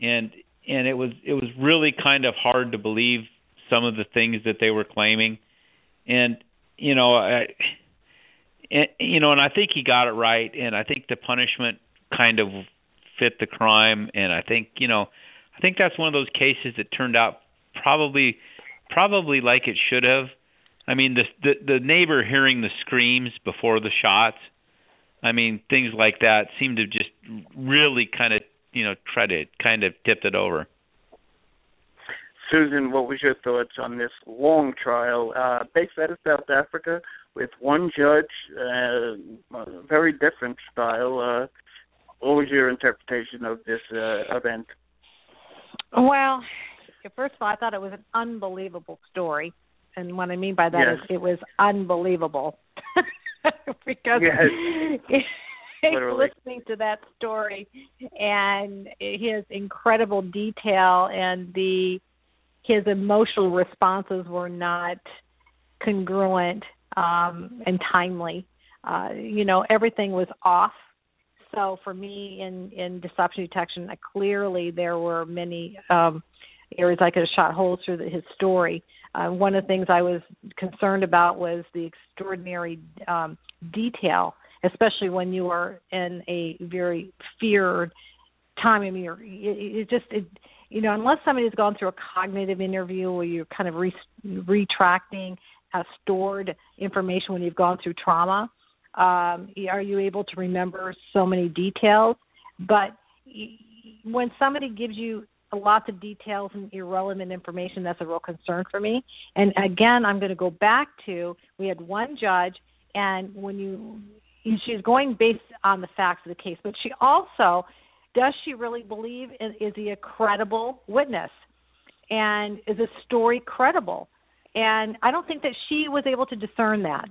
Speaker 4: and and it was it was really kind of hard to believe some of the things that they were claiming, and you know, I, and, you know, and I think he got it right, and I think the punishment kind of fit the crime, and I think you know, I think that's one of those cases that turned out probably probably like it should have. I mean, the the, the neighbor hearing the screams before the shots. I mean, things like that seem to just really kind of, you know, try to kind of tip it over.
Speaker 2: Susan, what was your thoughts on this long trial uh, based out of South Africa with one judge, uh, a very different style? Uh, what was your interpretation of this uh, event?
Speaker 3: Well, first of all, I thought it was an unbelievable story, and what I mean by that is
Speaker 2: Yes.
Speaker 3: it was unbelievable because
Speaker 2: Yes. Literally.
Speaker 3: listening to that story and his incredible detail and the his emotional responses were not congruent um and timely. Uh you know everything was off. So for me in in deception detection clearly there were many um areas i could have shot holes through the, his story. Uh, one of the things i was concerned about was the extraordinary um detail especially when you are in a very feared time i mean you're it, it just it you know unless somebody's gone through a cognitive interview where you're kind of re- retracting uh, stored information when you've gone through trauma um are you able to remember so many details? But when somebody gives you lots of details and irrelevant information that's a real concern for me. And again i'm going to go back to we had one judge and when you she's going based on the facts of the case but she also does she really believe is, is he a credible witness? And is the story credible? And i don't think that she was able to discern that.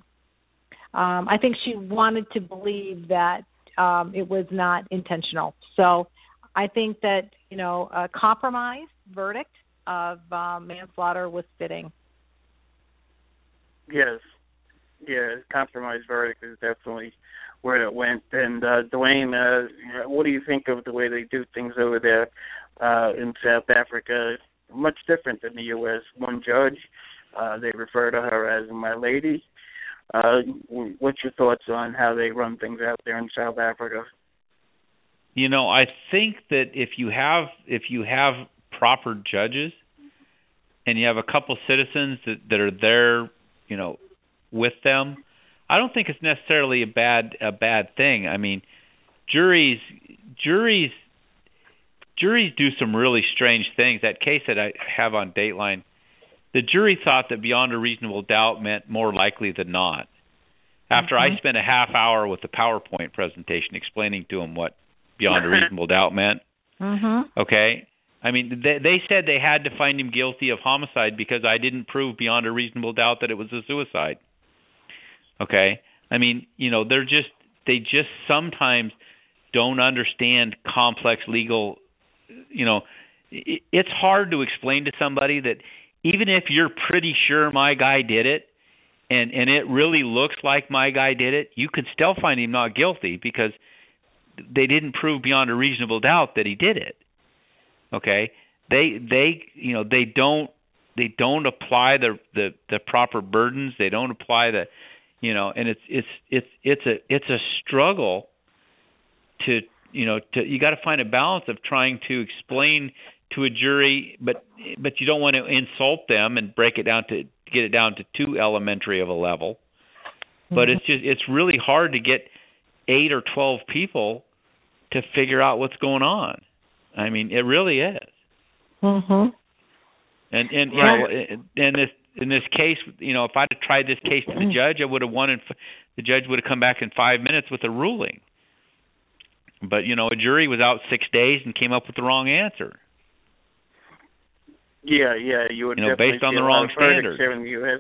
Speaker 3: Um, I think she wanted to believe that um, it was not intentional. So I think that you know a compromise verdict of um, manslaughter was fitting.
Speaker 2: Yes, yeah, compromise verdict is definitely where it went. And uh, Dwane, uh, what do you think of the way they do things over there uh, in South Africa? Much different than the U.S. One judge, uh, they refer to her as my lady. Uh, what's your thoughts on how they run things out there in South Africa?
Speaker 4: You know, I think that if you have if you have proper judges and you have a couple citizens that, that are there, you know, with them, I don't think it's necessarily a bad a bad thing. I mean, juries juries juries do some really strange things. That case that I have on Dateline, the jury thought that beyond a reasonable doubt meant more likely than not. After mm-hmm. I spent a half hour with the PowerPoint presentation explaining to them what beyond a reasonable doubt meant.
Speaker 3: Mm-hmm.
Speaker 4: Okay? I mean, they, they said they had to find him guilty of homicide because I didn't prove beyond a reasonable doubt that it was a suicide. Okay? I mean, you know, they're just they just sometimes don't understand complex legal you know, it's hard to explain to somebody that even if you're pretty sure my guy did it and and it really looks like my guy did it, you could still find him not guilty because they didn't prove beyond a reasonable doubt that he did it. Okay? They they you know, they don't they don't apply the the the proper burdens, they don't apply the you know, and it's it's it's it's a it's a struggle to you know, to you got to find a balance of trying to explain to a jury but but you don't want to insult them and break it down to get it down to too elementary of a level. But it's just it's really hard to get eight or twelve people to figure out what's going on. I mean, it really is.
Speaker 3: Mhm.
Speaker 4: And and you know, and this in this case, you know, if I'd have tried this case to the judge, I would have won. And the judge would have come back in five minutes with a ruling. But you know, a jury was out six days and came up with the wrong answer.
Speaker 2: Yeah, yeah, you would
Speaker 4: you know,
Speaker 2: definitely
Speaker 4: based on the wrong
Speaker 2: lot of verdicts
Speaker 4: standard.
Speaker 2: here in the U.S.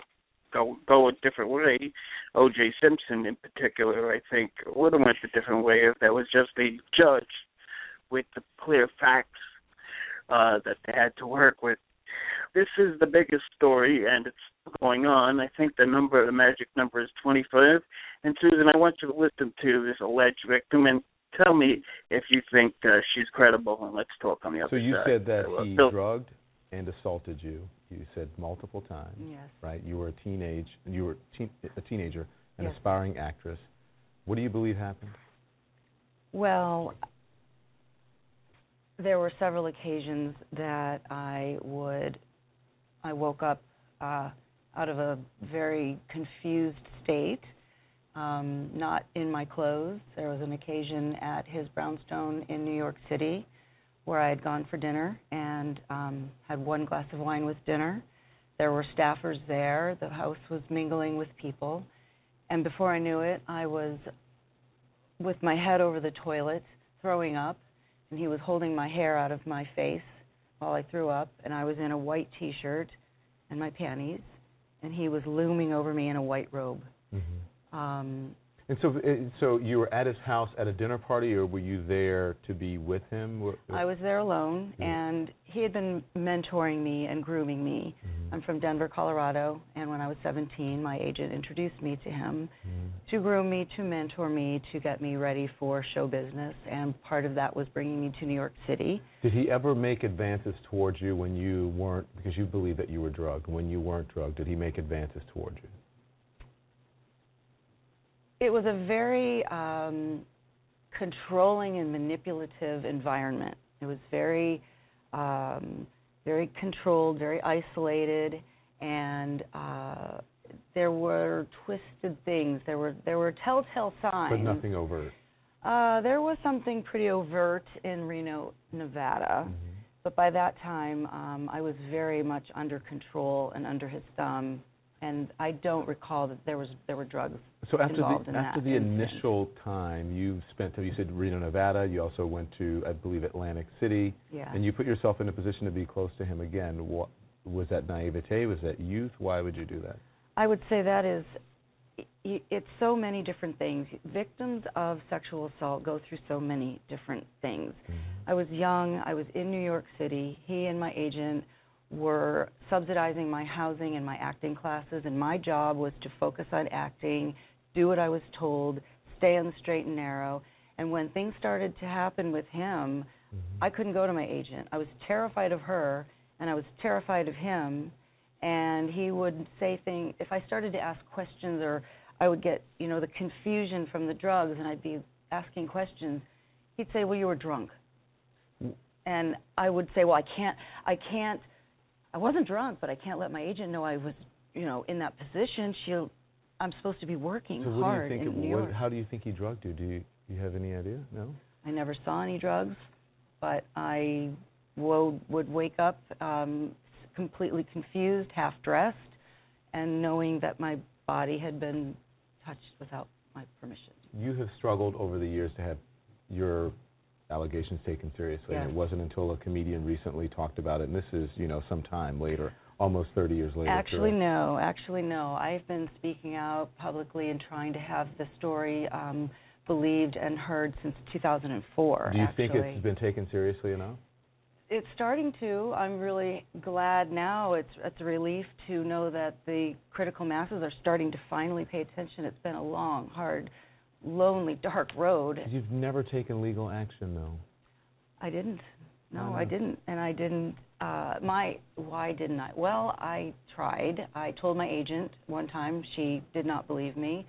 Speaker 2: go go a different way. O.J. Simpson, in particular, I think would have went a different way if that was just a judge with the clear facts uh, that they had to work with. This is the biggest story, and it's going on. I think the number, the magic number, is 25. And Susan, I want you to listen to this alleged victim and tell me if you think uh, she's credible, and let's talk on the other side.
Speaker 32: So you
Speaker 2: side.
Speaker 32: said that he
Speaker 2: Bill-
Speaker 32: drugged and assaulted you. You said multiple times.
Speaker 33: Yes.
Speaker 32: Right. You were a teenage. You were teen, a teenager, an
Speaker 33: Yes.
Speaker 32: aspiring actress. What do you believe happened?
Speaker 33: Well, there were several occasions that I would, I woke up uh, out of a very confused state, um, not in my clothes. There was an occasion at his brownstone in New York City where I had gone for dinner and um, had one glass of wine with dinner. There were staffers there. The house was mingling with people. And before I knew it, I was with my head over the toilet, throwing up, and he was holding my hair out of my face while I threw up, and I was in a white t-shirt and my panties, and he was looming over me in a white robe.
Speaker 32: Mm-hmm.
Speaker 33: Um,
Speaker 32: And so, uh, so you were at his house at a dinner party, or were you there to be with him?
Speaker 33: I was there alone,
Speaker 32: Yeah.
Speaker 33: and he had been mentoring me and grooming me.
Speaker 32: Mm-hmm.
Speaker 33: I'm from Denver, Colorado, and when I was 17, my agent introduced me to him
Speaker 32: Mm-hmm.
Speaker 33: to groom me, to mentor me, to get me ready for show business, and part of that was bringing me to New York City.
Speaker 32: Did he ever make advances towards you when you weren't, because you believe that you were drugged, when you weren't drugged, did he make advances towards you?
Speaker 33: It was a very um, controlling and manipulative environment. It was very, um, very controlled, very isolated, and uh, there were twisted things. There were there were telltale signs.
Speaker 32: But nothing overt.
Speaker 33: Uh, there was something pretty overt in Reno, Nevada,
Speaker 32: Mm-hmm.
Speaker 33: but by that time um, I was very much under control and under his thumb, and I don't recall that there was there were drugs
Speaker 32: So after
Speaker 33: involved
Speaker 32: the
Speaker 33: in
Speaker 32: after
Speaker 33: that
Speaker 32: the initial time you spent, you said Reno, Nevada. You also went to, I believe, Atlantic City.
Speaker 33: Yeah.
Speaker 32: And you put yourself in a position to be close to him again. What was that naivete? Was that youth? Why would you do that?
Speaker 33: I would say that is it's so many different things. Victims of sexual assault go through so many different things.
Speaker 32: Mm-hmm.
Speaker 33: I was young, I was in New York City. He and my agent were subsidizing my housing and my acting classes, and my job was to focus on acting, do what I was told, stay on the straight and narrow. And when things started to happen with him, mm-hmm. I couldn't go to my agent. I was terrified of her, and I was terrified of him. And he would say things, if I started to ask questions or I would get, you know, the confusion from the drugs and I'd be asking questions, he'd say, "Well, you were drunk." Mm. And I would say, "Well, I can't I can't I wasn't drunk, but I can't let my agent know I was, you know, in that position. She'll I'm supposed to be working
Speaker 32: So
Speaker 33: hard
Speaker 32: do you think?
Speaker 33: in
Speaker 32: it-
Speaker 33: New
Speaker 32: what,
Speaker 33: York.
Speaker 32: how do you think he drugged you? Do you, you have any idea? No.
Speaker 33: I never saw any drugs, but I would would wake up um completely confused, half dressed, and knowing that my body had been touched without my permission.
Speaker 32: You have struggled over the years to have your allegations taken seriously, and it wasn't until a comedian recently talked about it, and this is, you know, some time later, almost 30 years later.
Speaker 33: Actually, no. Actually, no. I've been speaking out publicly and trying to have the story um, believed and heard since 2004.
Speaker 32: Do you
Speaker 33: actually.
Speaker 32: think it's been taken seriously enough?
Speaker 33: It's starting to. I'm really glad now. It's it's a relief to know that the critical masses are starting to finally pay attention. It's been a long, hard, lonely, dark road.
Speaker 32: You've never taken legal action, though.
Speaker 33: I didn't. No,
Speaker 32: Why
Speaker 33: I didn't, and I didn't. Uh, my why didn't I? Well, I tried. I told my agent one time. She did not believe me.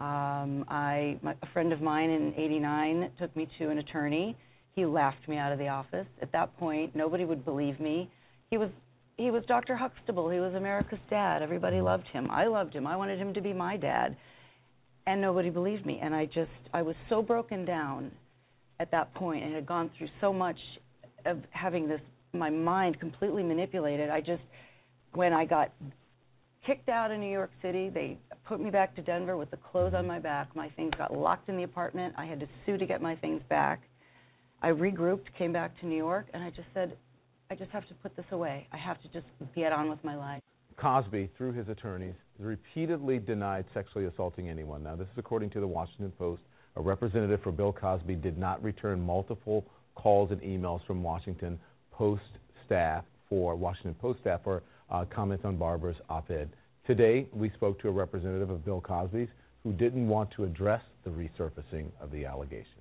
Speaker 33: Um, I my, a friend of mine in '89 took me to an attorney. He laughed me out of the office. At that point, nobody would believe me. He was he was Dr. Huxtable. He was America's dad. Everybody loved him. I loved him. I wanted him to be my dad. And nobody believed me. And I just I was so broken down at that point and had gone through so much of having this my mind completely manipulated. I just when I got kicked out of New York City, they put me back to Denver with the clothes on my back. My things got locked in the apartment. I had to sue to get my things back. I regrouped, came back to New York, and I just said, I just have to put this away. I have to just get on with my life.
Speaker 32: Cosby, through his attorneys, repeatedly denied sexually assaulting anyone. Now, this is according to the Washington Post. A representative for Bill Cosby did not return multiple calls and emails from Washington Post staff for Washington Post staff for uh, comments on Barbara's op-ed. Today, we spoke to a representative of Bill Cosby's who didn't want to address the resurfacing of the allegations.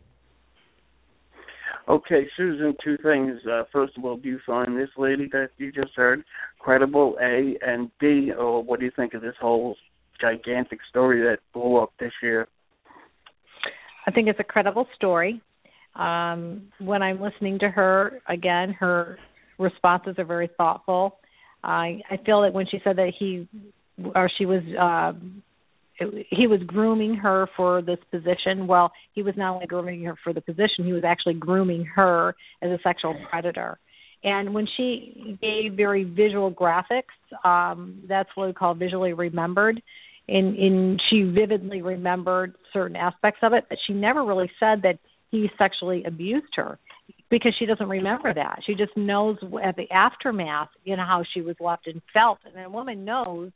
Speaker 2: Okay, Susan, two things. Uh, first of all, do you find this lady that you just heard credible, A? And B, or what do you think of this whole gigantic story that blew up this year?
Speaker 3: I think it's a credible story. Um, when I'm listening to her, again, her responses are very thoughtful. I I feel that when she said that he or she was um, he was grooming her for this position. Well, he was not only grooming her for the position, he was actually grooming her as a sexual predator. And when she gave very visual graphics, um, that's what we call visually remembered. And, and she vividly remembered certain aspects of it, but she never really said that he sexually abused her because she doesn't remember that. She just knows at the aftermath, you know, how she was left and felt. And a woman knows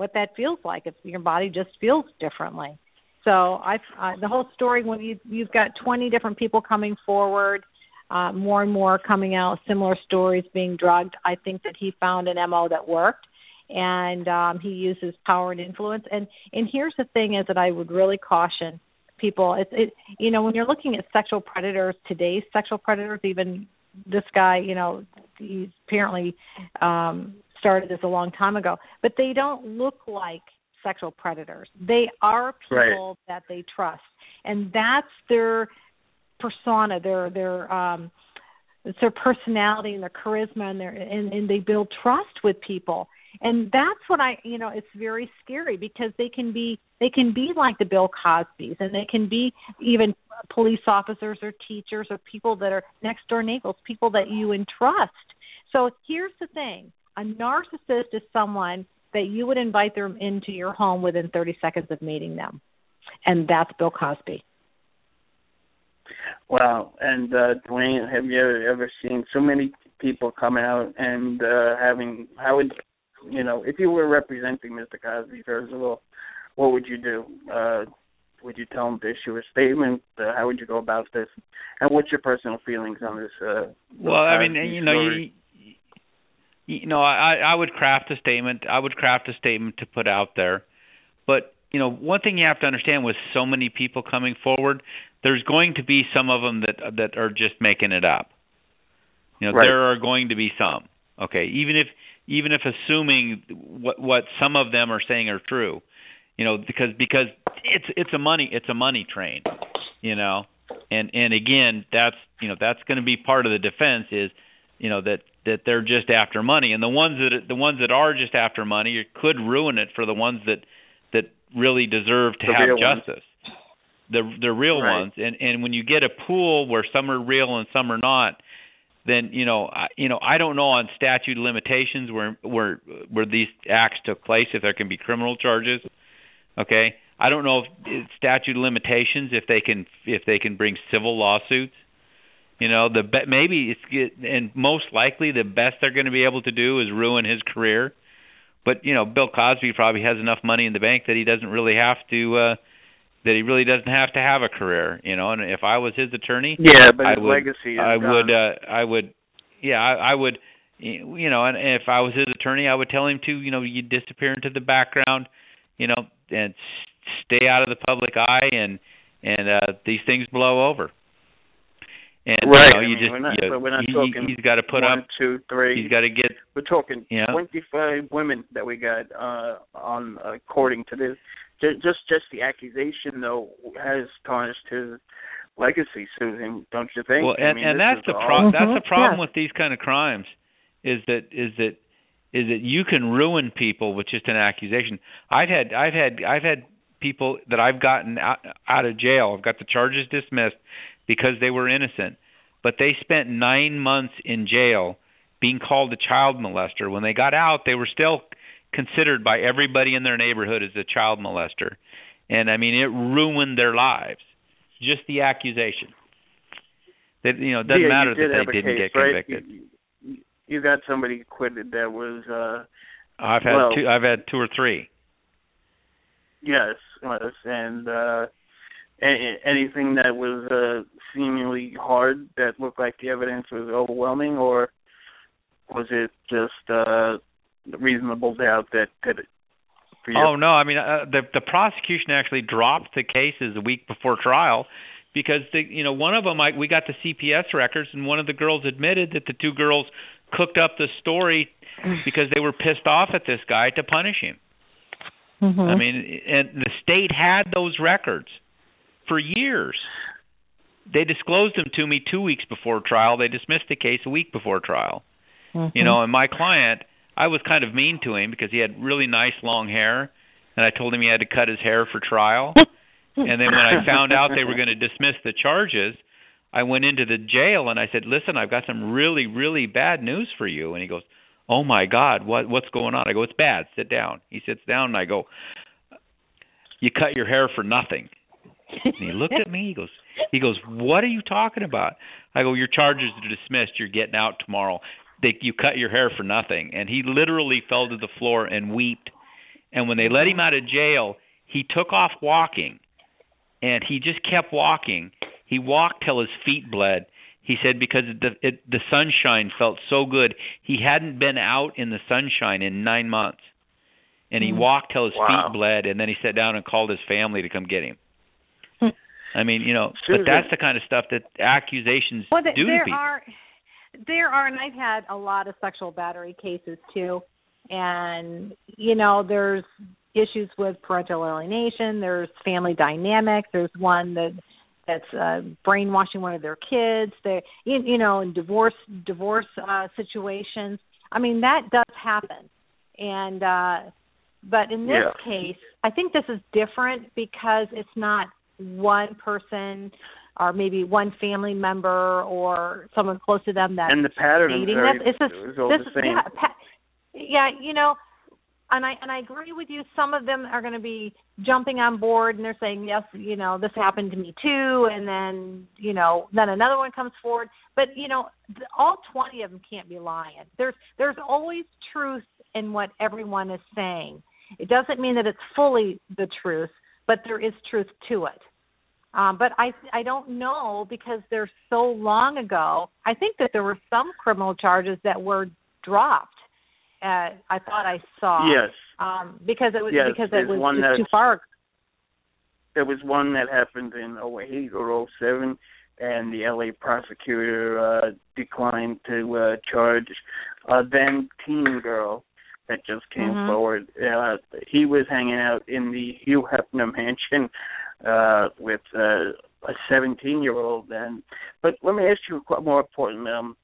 Speaker 3: what that feels like. If your body just feels differently. So I, uh, the whole story when you you've got 20 different people coming forward, uh, more and more coming out, similar stories being drugged. I think that he found an mo that worked, and um, he uses power and influence. And and here's the thing: is that I would really caution people. It's it you know when you're looking at sexual predators, today's sexual predators, even this guy, you know, he's apparently um started this a long time ago, but they don't look like sexual predators. They are people
Speaker 2: Right.
Speaker 3: that they trust, and that's their persona, their their um, it's their personality and their charisma, and their and, and they build trust with people. And that's what I, you know, it's very scary because they can be they can be like the Bill Cosbys, and they can be even police officers or teachers or people that are next door neighbors, people that you entrust. So here's the thing: a narcissist is someone that you would invite them into your home within 30 seconds of meeting them, and that's Bill Cosby.
Speaker 2: Wow. And uh, Dwane, have you ever ever seen so many people coming out and uh, having how would you know if you were representing Mr. Cosby first of all, what would you do? Uh, would you tell them to issue a statement? Uh, how would you go about this? And what's your personal feelings on this? Uh,
Speaker 4: well, I mean, you know, you, you know, I I would craft a statement. I would craft a statement to put out there. But you know, one thing you have to understand with so many people coming forward, there's going to be some of them that that are just making it up. You know,
Speaker 2: Right.
Speaker 4: there are going to be some. Okay, even if even if assuming what what some of them are saying are true, you know, because because it's it's a money it's a money train, you know, and and again that's you know that's going to be part of the defense is you know that that they're just after money. And the ones that the ones that are just after money could ruin it for the ones that that really deserve to
Speaker 2: The
Speaker 4: have
Speaker 2: real ones.
Speaker 4: justice. The the real
Speaker 2: Right.
Speaker 4: ones. And and when you get a pool where some are real and some are not then you know I, you know I don't know on statute limitations where where where these acts took place if there can be criminal charges okay? I don't know if statute limitations if they can if they can bring civil lawsuits you know the be- maybe it's and most likely the best they're going to be able to do is ruin his career but you know Bill Cosby probably has enough money in the bank that he doesn't really have to uh that he really doesn't have to have a career, you know. And if I was his attorney,
Speaker 2: Yeah, but
Speaker 4: I
Speaker 2: his
Speaker 4: would,
Speaker 2: legacy is
Speaker 4: I would, uh, I would, yeah, I, I would, you know. And if I was his attorney, I would tell him to, you know, you disappear into the background, you know, and s- stay out of the public eye, and and uh these things blow over. And
Speaker 2: right.
Speaker 4: you know,
Speaker 2: I mean,
Speaker 4: just,
Speaker 2: we're not,
Speaker 4: you,
Speaker 2: but we're not
Speaker 4: he,
Speaker 2: talking.
Speaker 4: he's got to put
Speaker 2: one,
Speaker 4: up,
Speaker 2: two, three.
Speaker 4: he's got to get,
Speaker 2: We're talking
Speaker 4: Yeah.
Speaker 2: 25 women that we got uh, on, according to this. Just, just, just the accusation though has tarnished his legacy, Susan. Don't you think?
Speaker 4: Well,
Speaker 2: I
Speaker 4: and
Speaker 2: mean,
Speaker 4: and that's
Speaker 2: is
Speaker 4: the
Speaker 2: all-
Speaker 4: pro- that's the problem
Speaker 2: Yeah.
Speaker 4: with these kind of crimes, is that is that is that you can ruin people with just an accusation. I've had I've had I've had people that I've gotten out, out of jail. I've got the charges dismissed because they were innocent, but they spent nine months in jail being called a child molester. When they got out, they were still considered by everybody in their neighborhood as a child molester, and I mean it ruined their lives. Just the accusation. That you know it doesn't
Speaker 2: yeah,
Speaker 4: matter that they didn't
Speaker 2: case,
Speaker 4: get
Speaker 2: right?
Speaker 4: convicted.
Speaker 2: You, you, got somebody acquitted that was. uh
Speaker 4: I've had
Speaker 2: well,
Speaker 4: two. I've had two or three.
Speaker 2: Yes, yes, and uh anything that was uh seemingly hard that looked like the evidence was overwhelming, or was it just uh reasonable doubt that did it?
Speaker 4: Oh no, I mean uh, the the prosecution actually dropped the cases a week before trial because the you know one of them I we got the CPS records and one of the girls admitted that the two girls cooked up the story because they were pissed off at this guy to punish him.
Speaker 3: Mm-hmm.
Speaker 4: I mean, and the state had those records for years. They disclosed them to me two weeks before trial. They dismissed the case a week before trial.
Speaker 3: Mm-hmm.
Speaker 4: You know, and my client, I was kind of mean to him because he had really nice long hair, and I told him he had to cut his hair for trial. and then when I found out they were going to dismiss the charges, I went into the jail and I said, "Listen, I've got some really, really bad news for you." And he goes, "Oh my God, what what's going on?" I go, "It's bad. Sit down." He sits down and I go, "You cut your hair for nothing." And he looked at me. He goes, "He goes, what are you talking about?" I go, "Your charges are dismissed. You're getting out tomorrow. They, you cut your hair for nothing." And he literally fell to the floor and wept. And when they let him out of jail, he took off walking, and he just kept walking. He walked till his feet bled. He said because the it, the sunshine felt so good. He hadn't been out in the sunshine in nine months, and he
Speaker 3: Mm.
Speaker 4: walked till his
Speaker 3: Wow.
Speaker 4: feet bled. And then he sat down and called his family to come get him. I mean, you know,
Speaker 3: Susan.
Speaker 4: but that's the kind of stuff that accusations
Speaker 3: Well, th-
Speaker 4: do to
Speaker 3: there
Speaker 4: people.
Speaker 3: are there are, and I've had a lot of sexual battery cases too, and you know, there's issues with parental alienation. There's family dynamics. There's one that that's uh, brainwashing one of their kids. They, you, you know, in divorce divorce uh, situations. I mean, that does happen, and uh, but in this
Speaker 2: Yeah.
Speaker 3: case, I think this is different because it's not one person or maybe one family member or someone close to them that
Speaker 2: and the pattern is very,
Speaker 3: this. It's just,
Speaker 2: it
Speaker 3: this,
Speaker 2: the same.
Speaker 3: Yeah, pa- yeah, you know, and I and I agree with you. Some of them are going to be jumping on board and they're saying, yes, you know, this happened to me too, and then you know, then another one comes forward. But you know, all twenty of them can't be lying. There's there's always truth in what everyone is saying, It doesn't mean that it's fully the truth, but there is truth to it. Um, but I I don't know because they're so long ago. I think that there were some criminal charges that were dropped. Uh, I thought I saw.
Speaker 2: Yes.
Speaker 3: Um, because it was
Speaker 2: Yes,
Speaker 3: because it was,
Speaker 2: one
Speaker 3: it was too far.
Speaker 2: There was one that happened in 08 or 07, and the LA prosecutor uh, declined to uh, charge a then teen girl that just came
Speaker 3: Mhm.
Speaker 2: forward. Uh, he was hanging out in the Hugh Hefner mansion uh, with uh, a 17 year old then. But let me ask you a qu- more important, um,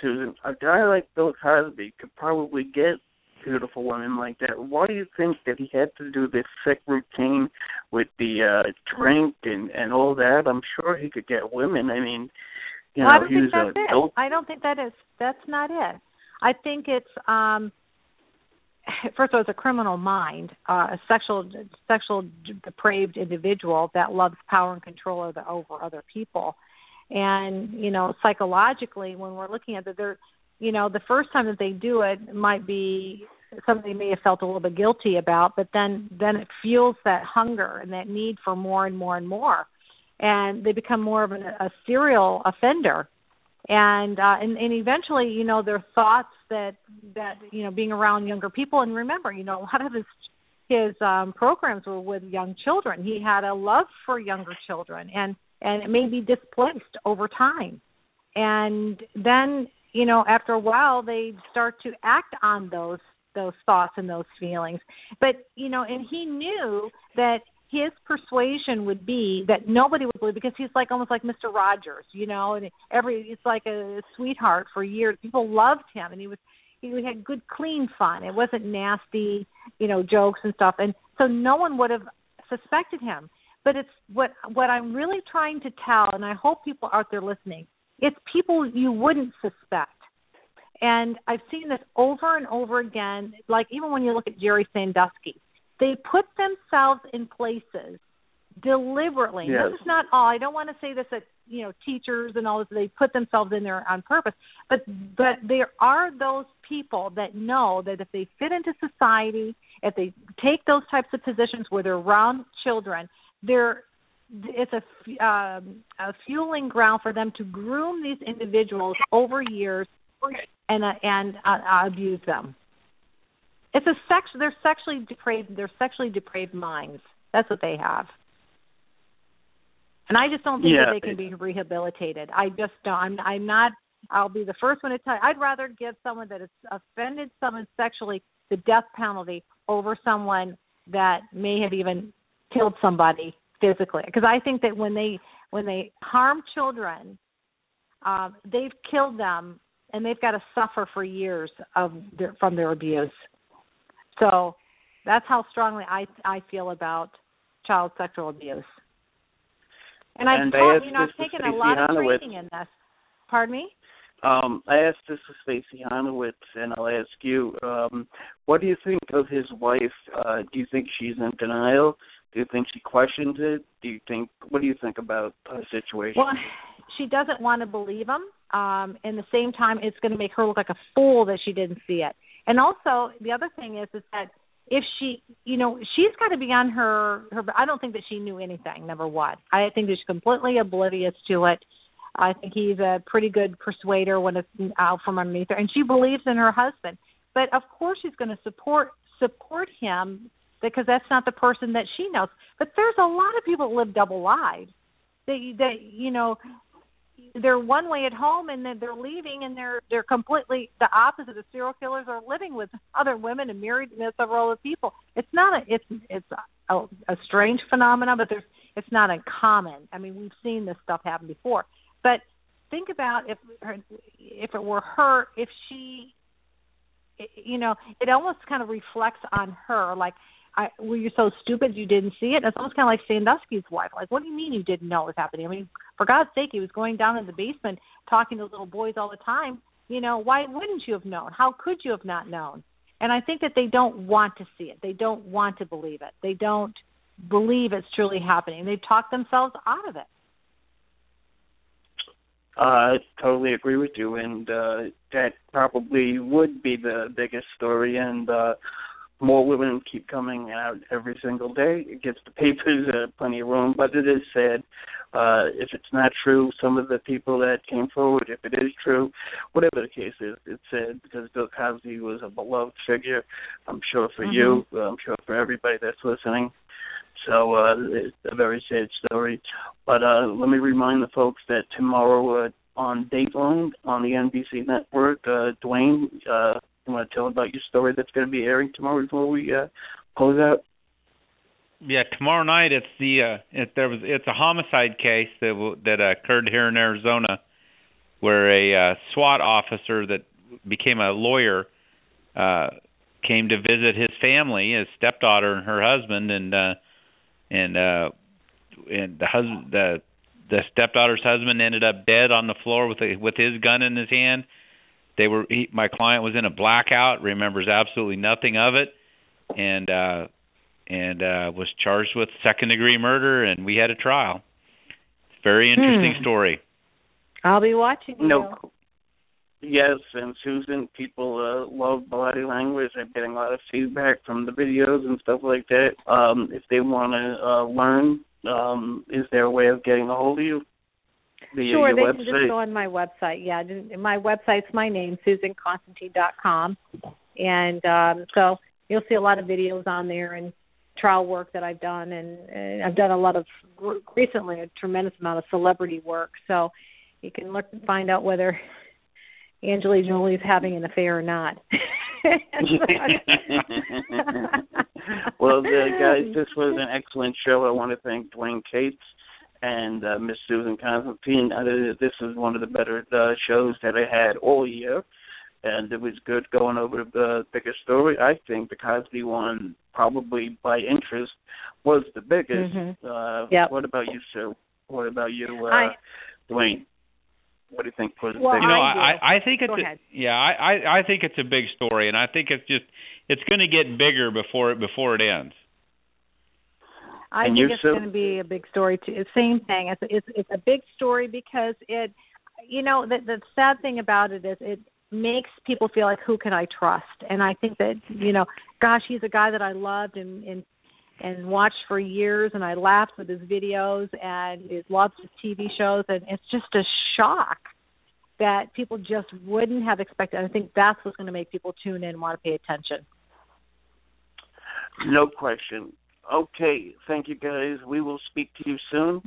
Speaker 2: Susan. A guy like Bill Cosby could probably get beautiful women like that. Why do you think that he had to do this sick routine with the uh drink and and all that? I'm sure he could get women. I mean, you
Speaker 3: well, I
Speaker 2: know,
Speaker 3: don't
Speaker 2: he
Speaker 3: think
Speaker 2: was
Speaker 3: that's
Speaker 2: a
Speaker 3: it.
Speaker 2: dope
Speaker 3: I don't think that is. That's not it. I think it's um first of all, it's a criminal mind, uh, a sexual sexual depraved individual that loves power and control over, over other people. And you know, psychologically, when we're looking at that, they're you know, the first time that they do it might be something they may have felt a little bit guilty about, but then then it fuels that hunger and that need for more and more and more, and they become more of an, a serial offender and uh and, and eventually you know their thoughts that that you know being around younger people and remember you know a lot of his his um programs were with young children. He had a love for younger children and and it may be displaced over time. And then you know after a while they start to act on those those thoughts and those feelings. But you know and he knew that his persuasion would be that nobody would believe because he's like almost like Mr. Rogers, you know, and every it's like a sweetheart for years. People loved him, and he was he had good, clean fun. It wasn't nasty, you know, jokes and stuff, and so no one would have suspected him. But it's what what I'm really trying to tell, and I hope people out there listening. It's people you wouldn't suspect. And I've seen this over and over again. Like even when you look at Jerry Sandusky, they put themselves in places deliberately.
Speaker 2: Yes.
Speaker 3: This is not all. I don't want to say this that you know teachers and all this. They put themselves in there on purpose, but but there are those people that know that if they fit into society, if they take those types of positions where they're around children, they're it's a um, a fueling ground for them to groom these individuals over years and uh, and uh, abuse them. It's a sex. They're sexually depraved. They're sexually depraved minds. That's what they have. And I just don't think
Speaker 2: Yeah.
Speaker 3: that they can be rehabilitated. I just don't. I'm. I'm not. I'll be the first one to tell you. I'd rather give someone that has offended someone sexually the death penalty over someone that may have even killed somebody physically. Because I think that when they when they harm children, um, they've killed them, and they've got to suffer for years of their, from their abuse. So that's how strongly I I feel about child sexual abuse. And I've
Speaker 2: And I
Speaker 3: taught, you know, I've taken a lot of
Speaker 2: Honowitz.
Speaker 3: training in this. Pardon me?
Speaker 2: Um, I asked this to Stacey Honowitz, and I'll ask you, um, what do you think of his wife? Uh, do you think she's in denial? Do you think she questions it? Do you think what do you think about her situation?
Speaker 3: Well, she doesn't want to believe him. Um, and the same time, it's going to make her look like a fool that she didn't see it. And also, the other thing is, is that if she, you know, she's got to be on her. Her. I don't think that she knew anything. Number one, I think that she's completely oblivious to it. I think he's a pretty good persuader when it's out from underneath her, and she believes in her husband. But of course, she's going to support support him because that's not the person that she knows. But there's a lot of people that live double lives. They, they, you know, they're one way at home and then they're leaving and they're they're completely the opposite of serial killers are living with other women and married to several other people. It's not a it's it's a, a strange phenomenon, but there's it's not uncommon. I mean, we've seen this stuff happen before. But think about if her, if it were her, if she, you know, it almost kind of reflects on her. Like, I, were you so stupid you didn't see it? And It's almost kind of like Sandusky's wife. Like, what do you mean you didn't know it was happening? I mean, for God's sake, he was going down in the basement talking to little boys all the time. You know, why wouldn't you have known? How could you have not known? And I think that they don't want to see it. They don't want to believe it. They don't believe it's truly happening. They've talked themselves out of it.
Speaker 2: I totally agree with you, and uh, that probably would be the biggest story. And uh, more women keep coming out every single day. It gives the papers uh, plenty of room, but it is sad. Uh, if it's not true, some of the people that came forward, if it is true, whatever the case is, it's sad because Bill Cosby was a beloved figure. I'm sure for
Speaker 3: Mhm.
Speaker 2: you, I'm sure for everybody that's listening. So uh, it's a very sad story. But uh, let me remind the folks that tomorrow uh, on Dateline on the NBC network, uh, Dwane, uh, you want to tell about your story that's going to be airing tomorrow before we uh, close out?
Speaker 4: Yeah, tomorrow night it's the uh it there was it's a homicide case that w- that occurred here in Arizona where a uh, SWAT officer that became a lawyer uh came to visit his family, his stepdaughter and her husband and uh and uh and the husband the the stepdaughter's husband ended up dead on the floor with a, with his gun in his hand. They were he, my client was in a blackout, remembers absolutely nothing of it and uh and uh was charged with second degree murder and we had a trial. Very interesting
Speaker 3: Hmm.
Speaker 4: story.
Speaker 3: I'll be watching you.
Speaker 2: No. Yes, and Susan, people uh, love body language. I'm getting a lot of feedback from the videos and stuff like that. Um, if they want to uh, learn, um, is there a way of getting a hold of you? Via
Speaker 3: Sure, they
Speaker 2: website?
Speaker 3: can just go on my website. Yeah, my website's my name, SusanConstantine.com, and um, so you'll see a lot of videos on there and trial work that I've done, and, and I've done a lot of recently a tremendous amount of celebrity work. So you can look and find out whether Angelina Jolie is having an affair or not.
Speaker 2: well, uh, guys, this was an excellent show. I want to thank Dwane Cates and uh, Miss Susan Constantine. Uh, this is one of the better uh, shows that I had all year, and it was good going over the bigger story. I think the Cosby one, probably by interest, was the biggest.
Speaker 3: Mhm.
Speaker 2: Uh,
Speaker 3: Yep.
Speaker 2: What about you, Sue? What about you, uh,
Speaker 3: I-
Speaker 2: Dwane? What do you think was the
Speaker 3: Well,
Speaker 2: biggest?
Speaker 4: you know,
Speaker 3: I.
Speaker 4: I I think it's a, yeah, I, I I think it's a big story and I think it's just it's going to get bigger before it before it ends.
Speaker 3: I
Speaker 2: And
Speaker 3: think it's
Speaker 2: Sue?
Speaker 3: going to be a big story too. Same thing. It's it's it's a big story because it, you know, the the sad thing about it is it makes people feel like who can I trust? And I think that you know, gosh, he's a guy that I loved and and and watched for years, and I laughed with his videos and his lots of TV shows, and it's just a shock that people just wouldn't have expected. I think that's what's going to make people tune in and want to pay attention.
Speaker 2: No question. Okay, thank you guys. We will speak to you soon.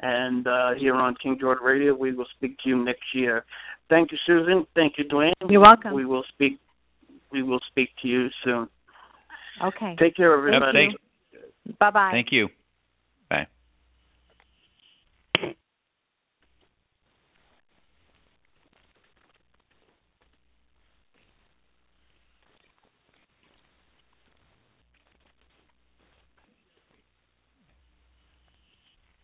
Speaker 2: And uh, here on King Jordan Radio, we will speak to you next year. Thank you, Susan. Thank you, Dwane.
Speaker 3: You're welcome.
Speaker 2: We will speak. We will speak to you soon.
Speaker 3: Okay.
Speaker 2: Take care, everybody.
Speaker 3: Bye bye.
Speaker 4: thank you. Bye.